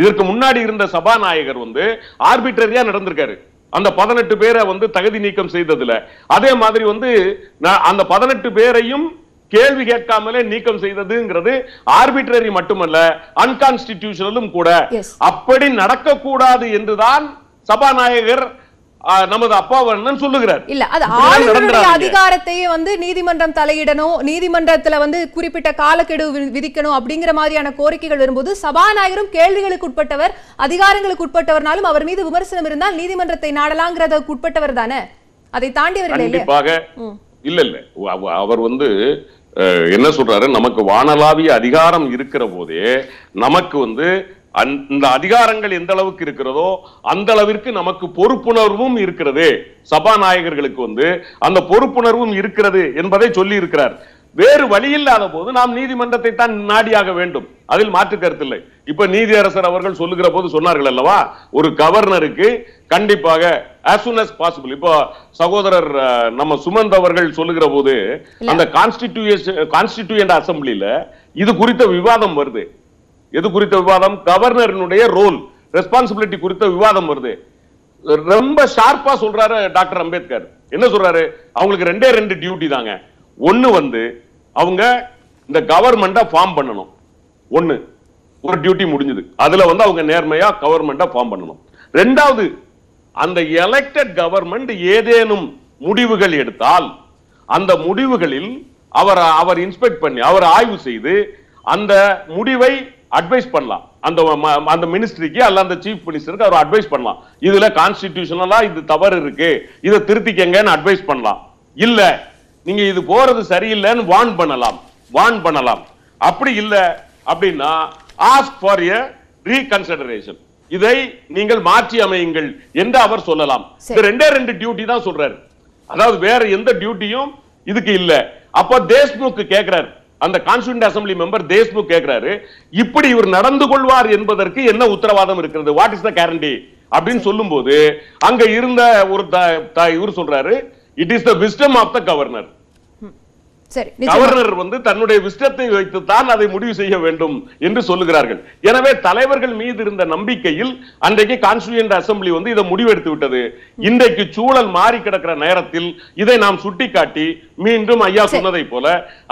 Speaker 3: இதற்கு முன்னாடி இருந்த சபாநாயகர் வந்து ஆர்பிட்ரரியா நடந்திருக்காரு. அந்த பதினெட்டு பேரை வந்து தகுதி நீக்கம் செய்ததுல அதே மாதிரி வந்து அந்த பதினெட்டு பேரையும் கேள்வி கேட்காமலே நீக்கம் செய்ததுங்கிறது ஆர்பிட்ரரி மட்டுமல்ல அன்கான்ஸ்டிடியூஷனலும் கூட. அப்படி நடக்கக்கூடாது என்றுதான் சபாநாயகர் நமது அப்பாவண்ணன் சொல்லுகிறார்.
Speaker 1: இல்ல அது ஆளுநருடைய. அதிகாரத்தையே வந்து நீதிமன்றம் தலையிடணும் நீதிமன்றத்துல வந்து குறிப்பிட்ட காலக்கெடு விதிக்கணும் அப்படிங்கிற மாதிரியான கோரிக்கைகள் வரும்போது சபாநாயகரும் கேள்விகளுக்கு உட்பட்டவர் அதிகாரங்களுக்கு உட்பட்டவர்னாலும் அவர் மீது விமர்சனம் இருந்தால் நீதிமன்றத்தை நாடலாங்கிறதுக்கு உட்பட்டவர் தானே? அதை இல்லையா?
Speaker 3: கண்டிப்பாக. இல்ல இல்ல. அவ- அவர் வந்து என்ன சொல்றாரு? நமக்கு வானளாவிய அதிகாரம் இருக்கிற போதே நமக்கு வந்து அந்த- அதிகாரங்கள் எந்த அளவுக்கு இருக்கிறதோ அந்த அளவிற்கு நமக்கு பொறுப்புணர்வும் இருக்கிறது. சபாநாயகர்களுக்கு வந்து அந்த பொறுப்புணர்வும் இருக்கிறது என்பதை சொல்லி இருக்கிறார் வேறு வழி இல்லாத போது நாம் நீதிமன்றத்தை தான் நாடியாக வேண்டும். அதில் மாற்று கருத்தில்லை இப்ப நீதியரசர் அவர்கள் சொல்லுகிற போது சொன்னார்கள் அல்லவா? ஒரு கவர்னருக்கு கண்டிப்பாக as soon as possible. இப்போ சகோதரர் நம்ம சுமந்த் அவர்கள் சொல்லுகிற போது அந்த கான்ஸ்டிடியூஷன் கான்ஸ்டிடியூயன்ட் அசம்பிளில இது குறித்த விவாதம் வருது. எது குறித்த விவாதம்? கவர்னரினுடைய ரோல் ரெஸ்பான்சிபிலிட்டி குறித்த விவாதம் வருது. ரொம்ப ஷார்ப்பா சொல்றாரு டாக்டர் அம்பேத்கர். என்ன சொல்றாரு? அவங்களுக்கு ரெண்டே ரெண்டு டியூட்டி தாங்க. ஒன்னு வந்து அவங்க இந்த கவர்மெண்ட்டை ஃபார்ம் பண்ணணும். ஒன்னு ஒரு டியூட்டி முடிஞ்சது. அதுல வந்து அவங்க நேர்மையா கவர்மெண்ட்டை ஃபார்ம் பண்ணணும். ரெண்டாவது அந்த எலெக்டட் கவர்மெண்ட் ஏதேனும் முடிவுகள் எடுத்தால் அந்த முடிவுகளில் அவர் அவர் இன்ஸ்பெக்ட் பண்ணி அவர் ஆய்வு செய்து அந்த முடிவை அட்வைஸ் பண்ணலாம். அந்த அந்த மினிஸ்ட்ரிக்கு அல்ல அந்த சீஃப் மினிஸ்டருக்கு அவர் அட்வைஸ் பண்ணலாம். இதுல கான்ஸ்டிடியூஷனலா இது தவறு இருக்கு. இதை திருத்திக்கங்கன்னு அட்வைஸ் பண்ணலாம். இல்ல நீங்க இது போறது சரியில்லைன்னு வார்ன் பண்ணலாம். வார்ன் பண்ணலாம். அப்படி இல்ல அப்படின்னா ஆஸ்க் ஃபார் எ ரீகன்சிடரேஷன் இதை நீங்கள் மாற்றி அமையுங்கள் என்று அவர் சொல்லலாம். இந்த ரெண்டே ரெண்டு டியூட்டி தான் சொல்றாரு. அதாவது வேற எந்த டியூட்டியும் இதுக்கு இல்ல. அப்ப தேஷ்முக் கேக்குறாரு. அந்த கான்ஸ்டியூண்ட் அசம்பிளி மெம்பர் தேஷ்முக் கேக்குறாரு இப்படி இவர் நடந்து கொள்வார் என்பதற்கு என்ன உத்தரவாதம் இருக்கிறது? வாட் இஸ் த கேரண்டி அப்படின்னு சொல்லும் போது அங்க இருந்த ஒரு இவர் சொல்றாரு it is the wisdom of
Speaker 1: the governor
Speaker 3: governor வந்து தன்னுடைய விஸ்டத்தை வைத்து தான் அதை முடிவு செய்ய வேண்டும் என்று சொல்லுகிறார்கள். எனவே தலைவர்கள் மீது இருந்த நம்பிக்கையில் அன்றைக்கு கான்ஸ்டியூண்ட் அசெம்பிளி வந்து இதை முடிவெடுத்து விட்டது. இன்றைக்கு சூழல் மாறி கிடக்கிற நேரத்தில் இதை நாம் சுட்டிக்காட்டி மீண்டும் ஐயா சொன்னதை போல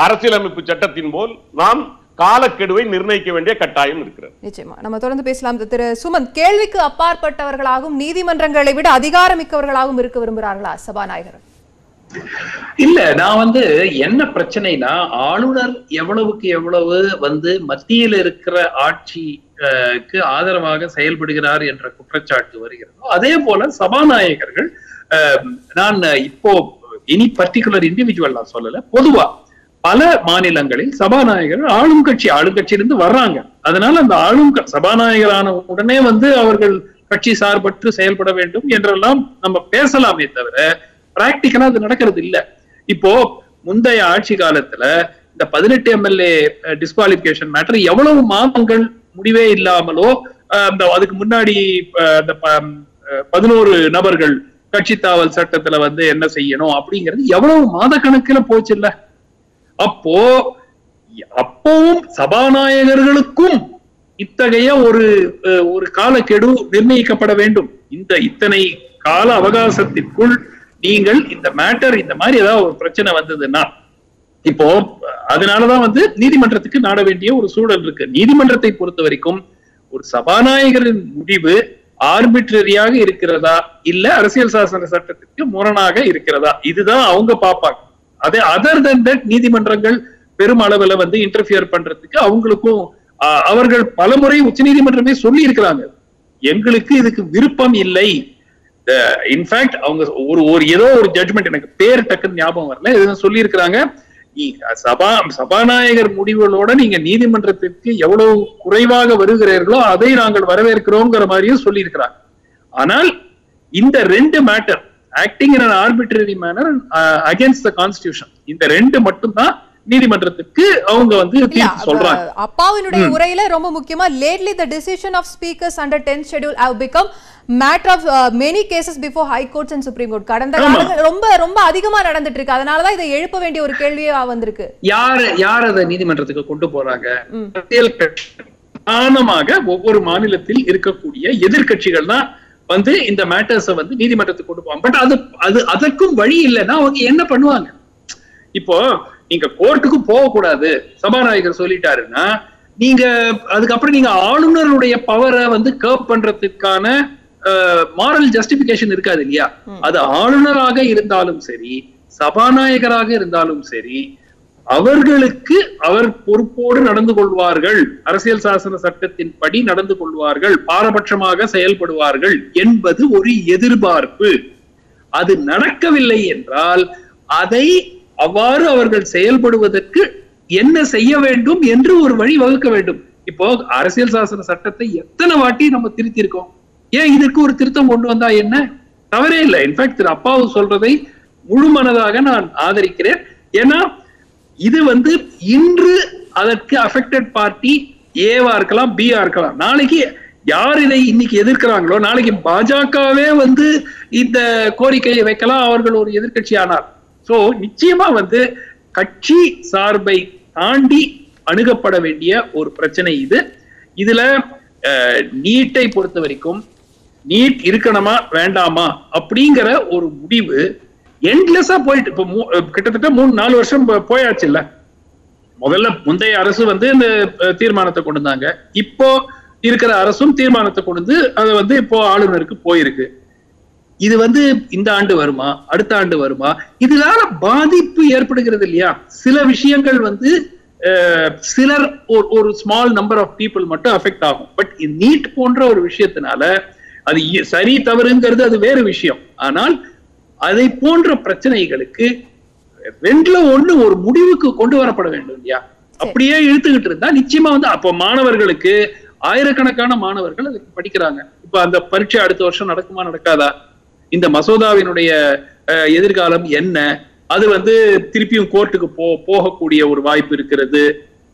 Speaker 3: அரசியலமைப்பு சட்டத்தின் போல் நாம் காலக்கெடுவை நிர்ணயிக்க வேண்டிய கட்டாயம் இருக்கிறது.
Speaker 1: நிச்சயமா. நம்ம தொடர்ந்து பேசலாம். திரு சுமந்த் கேள்விக்கு அப்பாற்பட்டவர்களாகவும் நீதிமன்றங்களை விட அதிகாரமிக்கவர்களாகவும் இருக்க விரும்புகிறார்களா சபாநாயகர்?
Speaker 5: இல்ல நான் வந்து என்ன பிரச்சனைனா ஆளுநர் எவ்வளவுக்கு எவ்வளவு வந்து மத்தியில் இருக்கிற ஆட்சிக்கு ஆதரவாக செயல்படுகிறார் என்ற குற்றச்சாட்டு வருகிறதோ அதே போல சபாநாயகர்கள் நான் இப்போ இனி பர்டிகுலர் இண்டிவிஜுவல் நான் சொல்லல பொதுவா பல மாநிலங்களில் சபாநாயகர் ஆளும் கட்சி ஆளுங்கட்சியிலிருந்து வர்றாங்க. அதனால அந்த ஆளும் சபாநாயகரான உடனே வந்து அவர்கள் கட்சி சார்பற்று செயல்பட வேண்டும் என்றெல்லாம் நம்ம பேசலாமே தவிர பிராக்டிக்கலா அது நடக்கிறது இல்ல. இப்போ முந்தைய ஆட்சி காலத்துல இந்த பதினெட்டு எம்எல்ஏ டிஸ்குவாலிபிகேஷன் மேட்டர் எவ்வளவு மாதங்கள் முடிவே இல்லாமலோ அந்த அதுக்கு முன்னாடி பதினோரு நபர்கள் கட்சி தாவல் சட்டத்துல வந்து என்ன செய்யணும் அப்படிங்கிறது எவ்வளவு மாத கணக்குல போச்சு இல்ல. அப்போ அப்பவும் சபாநாயகர்களுக்கும் இத்தகைய ஒரு அஹ், ஒரு காலக்கெடு நிர்ணயிக்கப்பட வேண்டும். இந்த இத்தனை கால அவகாசத்திற்குள் நீங்கள் இந்த மேட்டர் இந்த மாதிரி ஏதாவது ஒரு பிரச்சனை வந்ததுன்னா இப்போ அதனாலதான் வந்து நீதிமன்றத்துக்கு நாட வேண்டிய ஒரு சூழல் இருக்கு. நீதிமன்றத்தை பொறுத்த வரைக்கும் ஒரு சபாநாயகரின் முடிவு ஆர்பிட்ரரியாக இருக்கிறதா இல்ல அரசியல் சாசன சட்டத்திற்கு முரணாக இருக்கிறதா? இதுதான் அவங்க பார்ப்பாங்க. அதே அதர் தன் தட் நீதிமன்றங்கள் பெரும் அளவுல வந்து இன்டர்பியர் பண்றதுக்கு அவங்களுக்கும் ஆஹ், அவர்கள் பலமுறை உச்சநீதிமன்றமே சொல்லி இருக்கிறாங்க எங்களுக்கு இதுக்கு விருப்பம் இல்லை. இன்ஃபேக்ட் அவங்க ஒரு ஒரு ஏதோ ஒரு ஜட்மெண்ட் எனக்கு பேர் டக்குன்னு ஞாபகம் வரல. இது சொல்லியிருக்கிறாங்க. சபா சபாநாயகர் முடிவுகளோட நீங்க நீதிமன்றத்திற்கு எவ்வளவு குறைவாக வருகிறீர்களோ அதை நாங்கள் வரவேற்கிறோங்கிற மாதிரியும் சொல்லி இருக்கிறாங்க ஆனால் இந்த ரெண்டு matter acting in arbitrary manner against the constitution இந்த ரெண்டு மட்டும்தான் நீதிமன்றத்துக்கு அவங்க வந்து தீர்ப்பு சொல்றாங்க.
Speaker 1: அப்பாவினுடைய உரையில ரொம்ப முக்கியமா the decision of speakers under 10th schedule have become matter of uh, many cases before high courts and supreme court. கடந்த. காலங்கள் ரொம்ப ரொம்ப அதிகமா நடந்துட்டு இருக்கு அதனாலதான் இதை எழுப்ப வேண்டிய ஒரு கேள்வியா வந்திருக்கு.
Speaker 5: யார் யார் அதை நீதிமன்றத்துக்கு கொண்டு போறாங்க? அரசியல் பிரதானமாக ஒவ்வொரு மாநிலத்தில் இருக்கக்கூடிய எதிர்க்கட்சிகள் தான் வந்து இந்த மேட்டர்ஸ வந்து நீதிமன்றத்துக்கு கொண்டு போவாங்க. பட் அது அது அதற்கும் வழி இல்லைன்னா அவங்க என்ன பண்ணுவாங்க? இப்போ நீங்க கோர்ட்டுக்கு போக கூடாது சபாநாயகர் சொல்லிட்டாருன்னா நீங்க அதுக்கப்புறம் நீங்க ஆளுநருடைய பவரை வந்து கர்ப் பண்றதுக்கான மாரல் ஜஸ்டிபிகேஷன் இருக்காது இல்லையா? அது ஆளுநராக இருந்தாலும் சரி சபாநாயகராக இருந்தாலும் சரி அவர்களுக்கு அவர் பொறுப்போடு நடந்து கொள்வார்கள். அரசியல் சாசன சட்டத்தின் படி நடந்து கொள்வார்கள். பாரபட்சமாக செயல்படுவார்கள் என்பது ஒரு எதிர்பார்ப்பு. அது நடக்கவில்லை என்றால் அதை அவ்வாறு அவர்கள் செயல்படுவதற்கு என்ன செய்ய வேண்டும் என்று ஒரு வழி வகுக்க வேண்டும். இப்போ அரசியல் சாசன சட்டத்தை எத்தனை வாட்டி நம்ம திருத்தியிருக்கோம்? ஏன் இதற்கு ஒரு திருத்தம் கொண்டு வந்தா என்ன? தவறே இல்லை. இன்ஃபேக்ட் திரு அப்பாவு சொல்றதை முழு மனதாக நான் ஆதரிக்கிறேன். ஏன்னா இது வந்து இன்று அதற்கு அஃபெக்டட் பார்ட்டி ஏவா இருக்கலாம் பிஆ இருக்கலாம். நாளைக்கு யார் இதை இன்னைக்கு எதிர்க்கிறாங்களோ நாளைக்கு பாஜகவே வந்து இந்த கோரிக்கையை வைக்கலாம் அவர்கள் ஒரு எதிர்க்கட்சி ஆனார் சோ நிச்சயமா வந்து கட்சி சார்பை தாண்டி அணுகப்பட வேண்டிய ஒரு பிரச்சனை இது. இதுல நீட்டை பொறுத்த வரைக்கும் நீட் இருக்கணுமா வேண்டாமா அப்படிங்கிற ஒரு முடிவு எண்ட்லெஸ்ஸா போயிட்டு இப்போ கிட்டத்தட்ட மூணு நாலு வருஷம் போயாச்சு இல்ல முதல்ல முந்தைய அரசு வந்து இந்த தீர்மானத்தை கொண்டு வந்தாங்க. இப்போ இருக்கிற அரசும் தீர்மானத்தை கொண்டு வந்து அது வந்து இப்போ ஆளுநருக்கு போயிருக்கு. இது வந்து இந்த ஆண்டு வருமா அடுத்த ஆண்டு வருமா? இதனால பாதிப்பு ஏற்படுகிறது இல்லையா? சில விஷயங்கள் வந்து சிலர் ஒரு- ஸ்மால் நம்பர் ஆஃப் பீப்புள் மட்டும் அஃபெக்ட் ஆகும். பட் நீட் போன்ற ஒரு விஷயத்தினால அது சரி தவறுங்கிறது அது வேறு விஷயம். ஆனால் அதை போன்ற பிரச்சனைகளுக்கு ரெண்டுல ஒண்ணு ஒரு முடிவுக்கு கொண்டு வரப்பட வேண்டும் இல்லையா? அப்படியே இழுத்துக்கிட்டு இருந்தா நிச்சயமா வந்து அப்போ மாணவர்களுக்கு ஆயிரக்கணக்கான மாணவர்கள் அதுக்கு படிக்கிறாங்க. இப்ப அந்த பரீட்சை அடுத்த வருஷம் நடக்குமா நடக்காதா? இந்த மசோதாவினுடைய எதிர்காலம் என்ன? அது வந்து திருப்பியும் கோர்ட்டுக்கு போ போகக்கூடிய ஒரு வாய்ப்பு இருக்கிறது.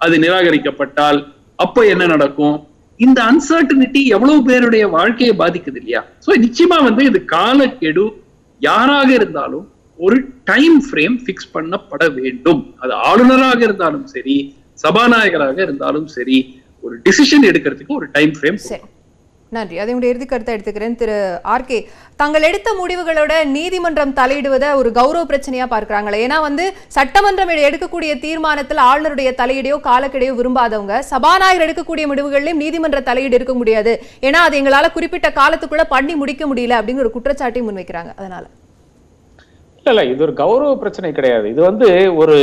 Speaker 5: அது நிராகரிக்கப்பட்டால் அப்ப என்ன நடக்கும்? இந்த அன்சர்டனிட்டி எவ்வளவு பேருடைய வாழ்க்கையை பாதிக்குது இல்லையா? சோ நிச்சயமா வந்து இது காலக்கெடு. யாராக இருந்தாலும் ஒரு டைம் ஃப்ரேம் ஃபிக்ஸ் பண்ணப்பட வேண்டும். அது ஆளுநராக இருந்தாலும் சரி சபாநாயகராக இருந்தாலும் சரி ஒரு டிசிஷன் எடுக்கிறதுக்கு ஒரு டைம் ஃப்ரேம்
Speaker 1: நன்றி. நன்றி அதனுடைய இறுதி கருத்தை எடுத்துக்கிறேன். திரு ஆர்கே தாங்கள் எடுத்த முடிவுகளோட நீதிமன்றம் தலையிடுவதை ஒரு கௌரவ பிரச்சனையா பார்க்கறாங்களே. ஏன்னா வந்து சட்டமன்றம் எடுக்கக்கூடிய தீர்மானத்தில் ஆளுநருடைய தலையீடையோ காலக்கெடையோ விரும்பாதவங்க சபாநாயகர் எடுக்கக்கூடிய முடிவுகள்லயும் நீதிமன்ற தலையீடு இருக்க முடியாது. ஏன்னா அது எங்களால குறிப்பிட்ட காலத்துக்குள்ள பண்ணி முடிக்க முடியல அப்படிங்கிற ஒரு குற்றச்சாட்டையும் முன்வைக்கிறாங்க. அதனால.
Speaker 4: இல்ல இல்ல. இது ஒரு கௌரவ பிரச்சனை கிடையாது. இது வந்து ஒரு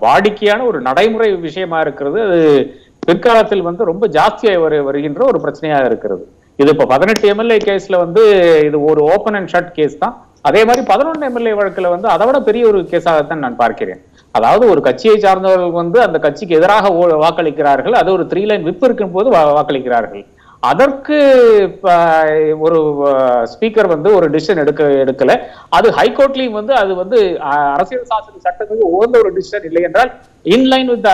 Speaker 4: வாடிக்கையான ஒரு நடைமுறை விஷயமா இருக்கிறது. அது பிற்காலத்தில் வந்து ரொம்ப ஜாஸ்தியாக வரு வருகின்ற ஒரு பிரச்சனையாக இருக்கிறது. இது இப்போ பதினெட்டு எம்எல்ஏ கேஸ்ல வந்து இது ஒரு ஓப்பன் அண்ட் ஷட் கேஸ் தான். அதே மாதிரி பதினொன்று எம்எல்ஏ வழக்கில் வந்து அதை விட பெரிய ஒரு கேஸாகத்தான் நான் பார்க்கிறேன். அதாவது ஒரு கட்சியை சார்ந்தவர்கள் வந்து அந்த கட்சிக்கு எதிராக ஓ- வாக்களிக்கிறார்கள். அது ஒரு த்ரீ லைன் விப் இருக்கும் போது வாக்களிக்கிறார்கள். அதற்கு ஒரு ஸ்பீக்கர் வந்து ஒரு டிசிஷன் எடுக்க எடுக்கல. அது ஹைகோர்ட்லயும் வந்து அது வந்து அரசியல் சாசன சட்டத்துக்கு உகந்த ஒரு டிசிஷன் இல்லை என்றால் இன்லைன் வித்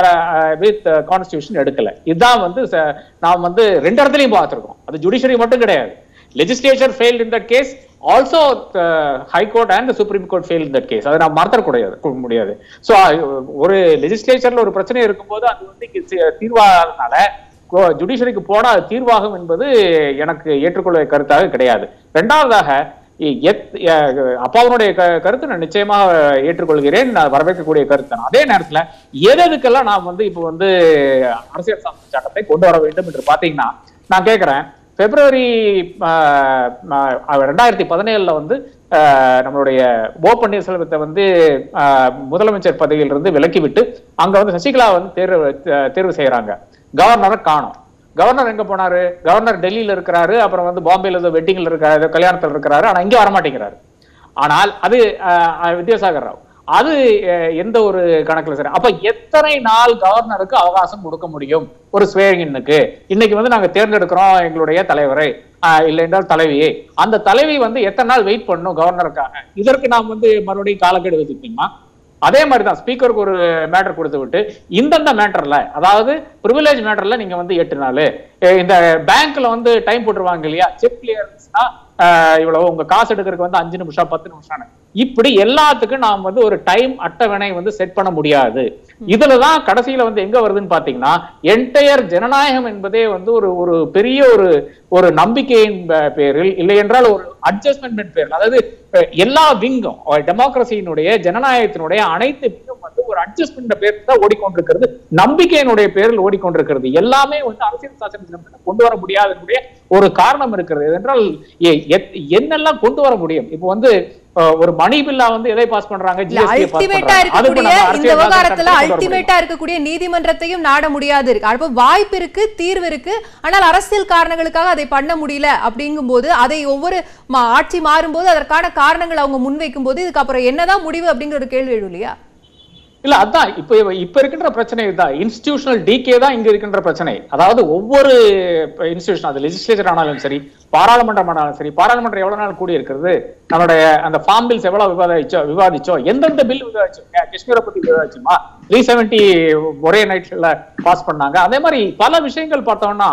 Speaker 4: வித் கான்ஸ்டியூஷன் எடுக்கல. இதுதான் வந்து ச- நாம் வந்து ரெண்டு இடத்துலயும் பார்த்துருக்கோம். அது ஜுடிஷியரி மட்டும் கிடையாது. Legislature fail in that case also high court and supreme court fail in that case அதை நான் மறந்துடக்கூடாது முடியாது. ஸோ ஒரு லெஜிஸ்லேச்சர்ல ஒரு பிரச்சனை இருக்கும்போது அது வந்து தீர்வாதனால ஜுடிஷரிக்கு போனால் ஜுடிஷியரிக்கு அது தீர்வாகும் என்பது எனக்கு ஏற்றுக்கொள்ள கருத்தாக கிடையாது ரெண்டாவதாக எத்- அப்பாவுடைய க- கருத்து நான் நிச்சயமாக ஏற்றுக்கொள்கிறேன் நான் வரவேற்கக்கூடிய கருத்து தான். அதே நேரத்துல எதுக்கெல்லாம் நாம் வந்து இப்போ வந்து அரசியல் சாசன சட்டத்தை கொண்டு வர வேண்டும் என்று பாத்தீங்கன்னா நான் கேட்கிறேன் பிப்ரவரி ரெண்டாயிரத்தி பதினேழுல வந்து நம்மளுடைய ஓ பன்னீர்செல்வத்தை வந்து முதலமைச்சர் பதவியிலிருந்து விலக்கிவிட்டு அங்க வந்து சசிகலா வந்து தேர்வு தேர்வு செய்யறாங்க கவர்னரை காணும். கவர்னர் எங்க போனாரு? கவர்னர் டெல்லியில இருக்கிறாரு அப்புறம் வந்து பாம்பேல ஏதோ வெட்டிங்ல இருக்காரு ஏதோ கல்யாணத்துல இருக்கிறாரு ஆனா இங்கே வரமாட்டேங்கிறாரு. ஆனால் அது வித்யாசாகர் ராவ். அது எந்த ஒரு கணக்குல சரி. அப்ப எத்தனை நாள் கவர்னருக்கு அவகாசம் கொடுக்க முடியும்? ஒரு ஸ்வேரிங்கனுக்கு இன்னைக்கு. வந்து நாங்க தேர்ந்தெடுக்கிறோம் எங்களுடைய தலைவரை. இல்லை என்றால் தலைவியை. அந்த தலைவி வந்து எத்தனை நாள் வெயிட் பண்ணணும் கவர்னருக்காக? இதற்கு நாம் வந்து மறுபடியும் காலக்கெடு வச்சுக்கணுமா அதே மாதிரி தான் ஸ்பீக்கருக்கு ஒரு மேட்டர் கொடுத்து விட்டு இந்தந்த மேட்டர்ல அதாவது ப்ரிவிலேஜ் மேட்டர்ல நீங்க வந்து எட்டு நாள் இந்த பேங்க்ல வந்து டைம் போட்டுருவாங்க இல்லையா? செக் கிளியரன்ஸ்னா இவ்வளவு. உங்க காசு எடுக்கிறதுக்கு வந்து அஞ்சு நிமிஷம் பத்து நிமிஷம் இப்படி எல்லாத்துக்கும் நாம் வந்து ஒரு டைம் அட்டவணை வந்து செட் பண்ண முடியாது. இதுலதான் கடைசியில வந்து எங்க வருதுன்னு பாத்தீங்கன்னா என்டையர் ஜனநாயகம் என்பதே வந்து ஒரு ஒரு பெரிய ஒரு ஒரு நம்பிக்கையின் பேரில் இல்லை என்றால் ஒரு அட்ஜஸ்ட்மெண்ட் பேரில். அதாவது எல்லா விங்கும் டெமோக்ரஸியினுடைய ஜனநாயகத்தினுடைய அனைத்து விங்கும் ஒரு அட்ஜஸ்ட்மெண்ட் பேரில் தான் ஓடிக்கொண்டிருக்கிறது. நம்பிக்கையினுடைய பேரில் ஓடிக்கொண்டிருக்கிறது. எல்லாமே வந்து அரசியல் சாசனத்தில் கொண்டு வர முடியாதனுடைய ஒரு காரணம் இருக்கிறது. என்றால் என்னெல்லாம் கொண்டு வர முடியும்? இப்போ வந்து ஒரு மணி பில்லா வந்து எதை பாஸ் பண்றாங்க?
Speaker 1: இந்த விவகாரத்துல? அல்டிமேட்டா இருக்கக்கூடிய நீதிமன்றத்தையும் நாட முடியாது இருக்கு. அப்ப வாய்ப்பு இருக்கு தீர்வு இருக்கு. ஆனால் அரசியல் காரணங்களுக்காக அதை பண்ண முடியல அப்படிங்கும்போது அதை ஒவ்வொரு ஆட்சி மாறும்போது அதற்கான காரணங்கள் அவங்க முன்வைக்கும் போது இதுக்கு அப்புறம் என்னதான் முடிவு அப்படிங்கிற ஒரு கேள்வி எழும் இல்லையா?
Speaker 4: இல்ல அதான் இப்ப இப்ப இருக்கின்ற பிரச்சனை இதுதான் இன்ஸ்டிடியூஷனல் டிகே தான் இங்க இருக்கின்ற பிரச்சனை. அதாவது ஒவ்வொரு இன்ஸ்டிடியூஷன் அது லெஜிஸ்லேச்சர் ஆனாலும் சரி பாராளுமன்றம் ஆனாலும் சரி பாராளுமன்றம் எவ்வளவு நாள் கூடி இருக்கிறது நம்மளுடைய அந்த ஃபார்ம் பில்ஸ் எவ்வளவு விவாதிச்சோ விவாதிச்சோ எந்தெந்த பில் விவாதிச்சோம் காஷ்மீரை பத்தி விவாதிச்சுமா? த்ரீ செவன்டி ஒரே நைட்ல பாஸ் பண்ணாங்க. அதே மாதிரி பல விஷயங்கள் பார்த்தோம்னா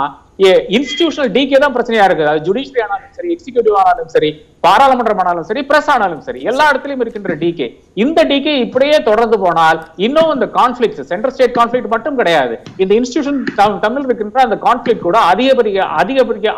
Speaker 4: இன்ஸ்டிடியூஷனல் டிகே தான் பிரச்சனையா இருக்குது. அது ஜுடிஷியரி ஆனாலும் சரி எக்ஸிகூட்டிவ் ஆனாலும் சரி பாராளுமன்றம் ஆனாலும் சரி பிரஸ் ஆனாலும் சரி எல்லா இடத்துலயும் இருக்கின்ற டிகே இந்த டிகே இப்படியே தொடர்ந்து போனால் இன்னும் இந்த கான்ஃபிளிக்ட் சென்ட்ரல் ஸ்டேட் கான்ஃபிளிக் மட்டும் கிடையாது. இந்த இன்ஸ்டிடியூஷன் தமிழ் இருக்கின்ற அந்த கான்ஃபிளிக் கூட அதிகபடிய அதிகபடிய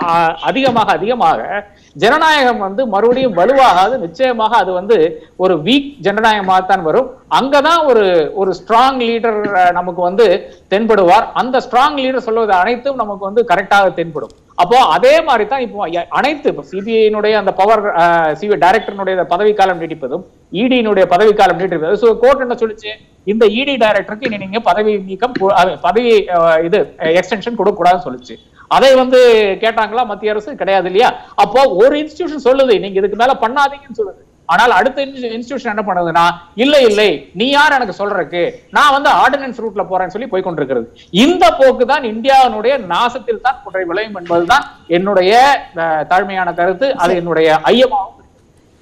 Speaker 4: அதிகமாக அதிகமாக ஜனநாயகம் வந்து மறுபடியும் வலுவாகாது. நிச்சயமாக அது வந்து ஒரு வீக் ஜனநாயகமாக தான் வரும். அங்கதான் ஒரு ஒரு ஸ்ட்ராங் லீடர் நமக்கு வந்து தென்படுவார். அந்த ஸ்ட்ராங் லீடர் சொல்வது அனைத்தும் நமக்கு வந்து கரெக்டாக தென்படும். அப்போ அதே மாதிரி தான் இப்போ அனைத்து அனைத்து சிபிஐனுடைய அந்த பவர் சிபிஐ டைரக்டர்னுடைய பதவிக்காலம் நீட்டிப்பதும் இடியினுடைய பதவிக்காலம் நீட்டிப்பதும் ஸோ கோர்ட் என்ன சொல்லிச்சு? இந்த இடி டைரக்டருக்கு இனி நீங்க பதவி நீக்கம் பதவி இது எக்ஸ்டென்ஷன் கொடுக்க கூடாதுன்னு சொல்லுச்சு. அதை வந்து கேட்டாங்களா மத்திய அரசு? கிடையாது இல்லையா? அப்போ ஒரு இன்ஸ்டிடியூஷன் சொல்லுது நீங்க இதுக்கு மேல பண்ணாதீங்கன்னு சொல்லுது. ஆனால் அடுத்த இன்ஸ்டிடியூஷன் என்ன பண்ணுதுன்னா இல்ல இல்லை நீ யார் எனக்கு சொல்றதுக்கு? நான் வந்து ஆர்டினன்ஸ் ரூட்ல போறேன்னு சொல்லி போய் கொண்டிருக்கிறது இந்த போக்கு தான் இந்தியாவினுடைய நாசத்தில் தான் குறை விளையும் என்பதுதான் என்னுடைய தாழ்மையான கருத்து. அது என்னுடைய ஐயமாகவும்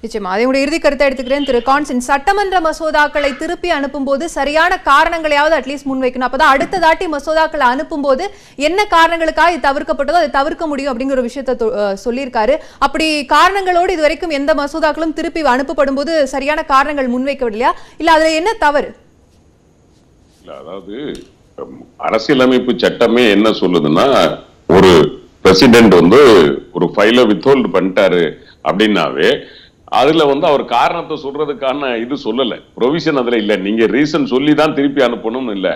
Speaker 1: நிச்சயமா. அதனுடைய இறுதி கருத்தை எடுத்துக்கிறேன். திரு கான்சின் சட்டமன்ற மசோதாக்களை திருப்பி அனுப்பும் போது சரியான காரணங்களையாவது அட்லீஸ்ட் முன்வைக்கணும். அப்பதான் அடுத்த தாட்டி மசோதாக்களை அனுப்பும் போது என்ன காரணங்களுக்காக இது தவிர்க்கப்பட்டதோ அதை தவிர்க்க முடியும் அப்படிங்கிற ஒரு விஷயத்தை சொல்லியிருக்காரு. அப்படி காரணங்களோடு இது வரைக்கும் எந்த மசோதாக்களும் திருப்பி அனுப்பப்படும் போது சரியான காரணங்கள் முன்வைக்கவில்லையா? இல்ல அதுல என்ன தவறு?
Speaker 3: அதாவது அரசியலமைப்பு சட்டமே என்ன சொல்லுதுன்னா ஒரு பிரசிடென்ட் வந்து ஒரு ஃபைல வித்ஹோல்டு பண்ணிட்டாரு அப்படின்னாவே அதுல வந்து அவர் காரணத்தை சொல்றதுக்கான இது சொல்லல. ப்ரொவிஷன் அதுல இல்ல. நீங்க ரீசன் சொல்லி தான் திருப்பி அனுப்பணும்னு இல்ல.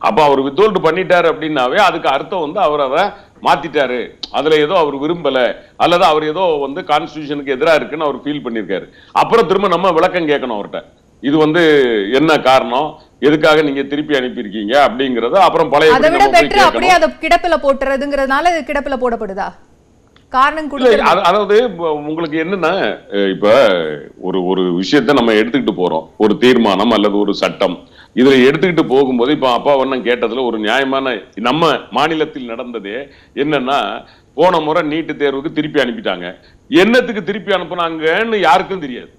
Speaker 3: அப்ப அவர் வித்ஹோல்டு பண்ணிட்டாரு அப்படின்னாவே அதுக்கு அர்த்தம் வந்து அவர் அதை மாத்திட்டாரு. அதுல ஏதோ அவர் விரும்பல. அல்லது அவர் ஏதோ வந்து கான்ஸ்டியூஷனுக்கு எதிரா இருக்குன்னு அவர் ஃபீல் பண்ணிருக்காரு அப்புறம் திரும்ப நம்ம விளக்கம் கேட்கணும் அவர்கிட்ட. இது வந்து என்ன காரணம்? எதுக்காக நீங்க திருப்பி அனுப்பியிருக்கீங்க? அப்படிங்கறத அப்புறம் பழைய
Speaker 1: அதை விட பெட்டர் அப்படியே அதை கிடப்பில போட்டுறதுங்கிறதுனால கிடப்பில போடப்படுதா? காரணம்
Speaker 3: அதாவது உங்களுக்கு என்னன்னா இப்ப ஒரு ஒரு விஷயத்தை நம்ம எடுத்துக்கிட்டு போறோம். ஒரு தீர்மானம் அல்லது ஒரு சட்டம். இதுல எடுத்துக்கிட்டு போகும்போது இப்ப அப்பா வண்ணம் கேட்டதுல ஒரு நியாயமான நம்ம மாநிலத்தில் நடந்ததே என்னன்னா போன முறை நீட்டு தேர்வுக்கு திருப்பி அனுப்பிட்டாங்க. என்னத்துக்கு திருப்பி அனுப்புனாங்கன்னு யாருக்கும் தெரியாது.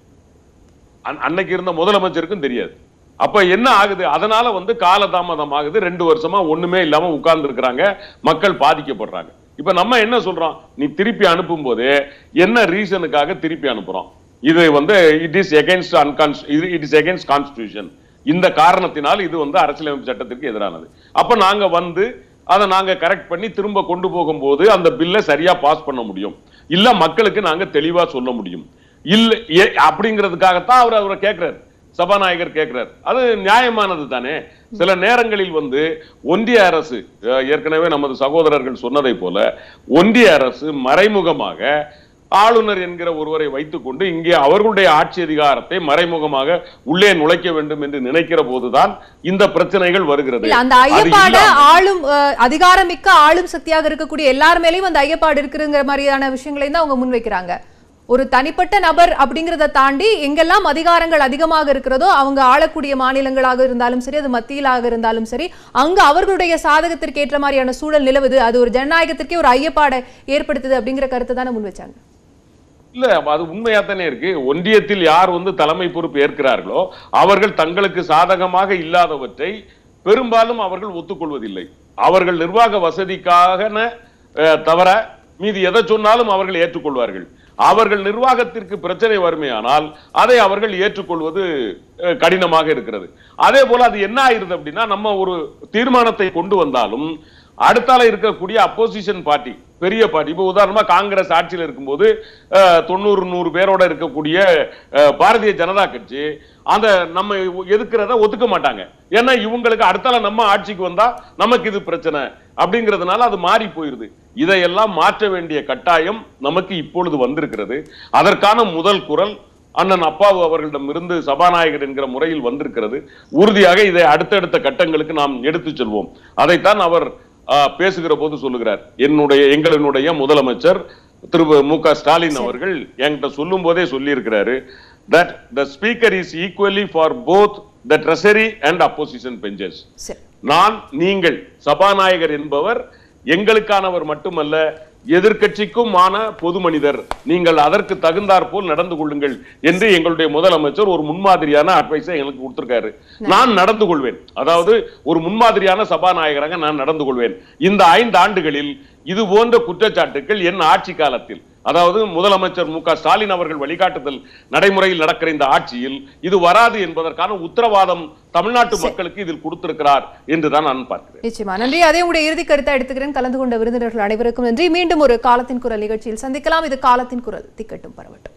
Speaker 3: அன்- அன்னைக்கு இருந்த முதலமைச்சருக்கும் தெரியாது. அப்ப என்ன ஆகுது? அதனால வந்து காலதாமதம் ஆகுது. ரெண்டு வருஷமா ஒண்ணுமே இல்லாம உட்கார்ந்து இருக்கிறாங்க மக்கள் பாதிக்கப்படுறாங்க. இப்ப நம்ம என்ன சொல்றோம்? நீ திருப்பி அனுப்பும் போது என்ன ரீசனுக்காக திருப்பி அனுப்புறோம்? இது வந்து இட் இஸ் எகேன்ஸ்ட் அன்கான்ஸ் இது இட் இஸ் எகேன்ஸ்ட் கான்ஸ்டிடியூஷன் இந்த காரணத்தினால் இது வந்து அரசியலமைப்பு சட்டத்திற்கு எதிரானது. அப்ப நாங்க வந்து அதை நாங்க கரெக்ட் பண்ணி திரும்ப கொண்டு போகும்போது அந்த பில்லை சரியா பாஸ் பண்ண முடியும். இல்ல மக்களுக்கு நாங்க தெளிவா சொல்ல முடியும். இல்ல ஏ- அப்படிங்கிறதுக்காகத்தான் அவர் அவரை கேட்கிறாரு சபாநாயகர் கேட்கிறார் அது நியாயமானது தானே? சில நேரங்களில் வந்து ஒன்றிய அரசு ஏற்கனவே நமது சகோதரர்கள் சொன்னதை போல ஒன்றிய அரசு மறைமுகமாக ஆளுநர் என்கிற ஒருவரை வைத்துக்கொண்டு இங்கே அவர்களுடைய ஆட்சி அதிகாரத்தை மறைமுகமாக உள்ளே நுழைக்க வேண்டும் என்று நினைக்கிற போதுதான் இந்த பிரச்சனைகள் வருகிறது.
Speaker 1: அந்த ஐயப்பாட ஆளும் அதிகாரமிக்க ஆளும் சக்தியாக இருக்கக்கூடிய எல்லார் மேலயும் அந்த ஐயப்பாடு இருக்குங்கிற மாதிரியான விஷயங்களையும் தான் அவங்க முன்வைக்கிறாங்க. ஒரு தனிப்பட்ட நபர் அப்படிங்கிறத தாண்டி எங்கெல்லாம் அதிகாரங்கள் அதிகமாக இருக்கிறதோ அவங்க ஆளக்கூடிய மாநிலங்களாக இருந்தாலும் சரி அது மத்தியிலாக இருந்தாலும் சரி அங்க அவர்களுடைய சாதகத்திற்கு ஏற்ற மாதிரியான சூழல் நிலவுது. அது ஒரு ஜனநாயகத்திற்கே ஒரு ஐயப்பாடை ஏற்படுத்துது அப்படிங்கிற கருத்தை தானே முன் வச்சாங்க?
Speaker 3: இல்ல அது உண்மையா தானே இருக்கு. ஒன்றியத்தில் யார் வந்து தலைமை பொறுப்பு ஏற்கிறார்களோ அவர்கள் தங்களுக்கு சாதகமாக இல்லாதவற்றை பெரும்பாலும் அவர்கள் ஒத்துக்கொள்வதில்லை. அவர்கள் நிர்வாக வசதிக்காக தவிர மீதி எதை சொன்னாலும் அவர்கள் ஏற்றுக்கொள்வார்கள். அவர்கள் நிர்வாகத்திற்கு பிரச்சனை வருமையானால் அதை அவர்கள் ஏற்றுக்கொள்வது கடினமாக இருக்கிறது. அதே போல அது என்ன ஆயிருது அப்படின்னா நம்ம ஒரு தீர்மானத்தை கொண்டு வந்தாலும் அடுத்தால இருக்கக்கூடிய அப்போசிஷன் பார்ட்டி பெரிய பார்ட்டி இப்போ உதாரணமா காங்கிரஸ் ஆட்சியில் இருக்கும்போது தொண்ணூறு நூறு பேரோட இருக்கக்கூடிய பாரதிய ஜனதா கட்சி அந்த நம்ம எதுக்கிறத ஒத்துக்க மாட்டாங்க. ஏன்னா இவங்களுக்கு அடுத்தால நம்ம ஆட்சிக்கு வந்தா நமக்கு இது பிரச்சனை அப்படிங்கிறதுனால அது மாறி போயிருது. இதையெல்லாம் மாற்ற வேண்டிய கட்டாயம் நமக்கு இப்பொழுது வந்திருக்கிறது. அதற்கான முதல் குரல் அண்ணன் அப்பாவு அவர்களிடமிருந்து சபாநாயகர் என்கிற முறையில் வந்திருக்கிறது. உறுதியாக இதை அடுத்தடுத்த கட்டங்களுக்கு நாம் எடுத்துச் செல்வோம். அதைத்தான் அவர் பேசுகிற போது சொல்லுகிறார். என்னுடைய எங்களினுடைய முதலமைச்சர் திரு. மு. க. ஸ்டாலின் அவர்கள் என்கிட்ட சொல்லும் போதே சொல்லி இருக்கிறாரு that the speaker is equally for both the treasury and opposition
Speaker 1: benches
Speaker 3: நான் நீங்கள் சபாநாயகர் என்பவர் எங்களுக்கானவர் மட்டுமல்ல எதிர்க்கட்சிக்கும் ஆன பொது மனிதர் நீங்கள் அதற்கு தகுந்தாற் போல் நடந்து கொள்ளுங்கள் என்று எங்களுடைய முதலமைச்சர் ஒரு முன்மாதிரியான அட்வைஸை எங்களுக்கு கொடுத்திருக்காரு. நான் நடந்து கொள்வேன். அதாவது ஒரு முன்மாதிரியான சபாநாயகராக நான் நடந்து கொள்வேன். இந்த ஐந்து ஆண்டுகளில் இது போன்ற குற்றச்சாட்டுகள் என் ஆட்சி காலத்தில் அதாவது முதலமைச்சர் மு ஸ்டாலின் அவர்கள் வழிகாட்டுதல் நடைமுறையில் நடக்கிற இந்த ஆட்சியில் இது வராது என்பதற்கான உத்தரவாதம் தமிழ்நாட்டு மக்களுக்கு இதில் கொடுத்திருக்கிறார் என்றுதான் நான் பார்க்கிறேன்.
Speaker 1: நிச்சயமா. நன்றி. அதே உங்களுடைய இறுதி கருத்தை எடுத்துக்கிறேன். கலந்து கொண்ட விருந்தினர்கள் அனைவருக்கும் நன்றி. மீண்டும் ஒரு காலத்தின் குரல் நிகழ்ச்சியில் சந்திக்கலாம். இது காலத்தின் குரல். திக்கட்டும் பரவட்டும்.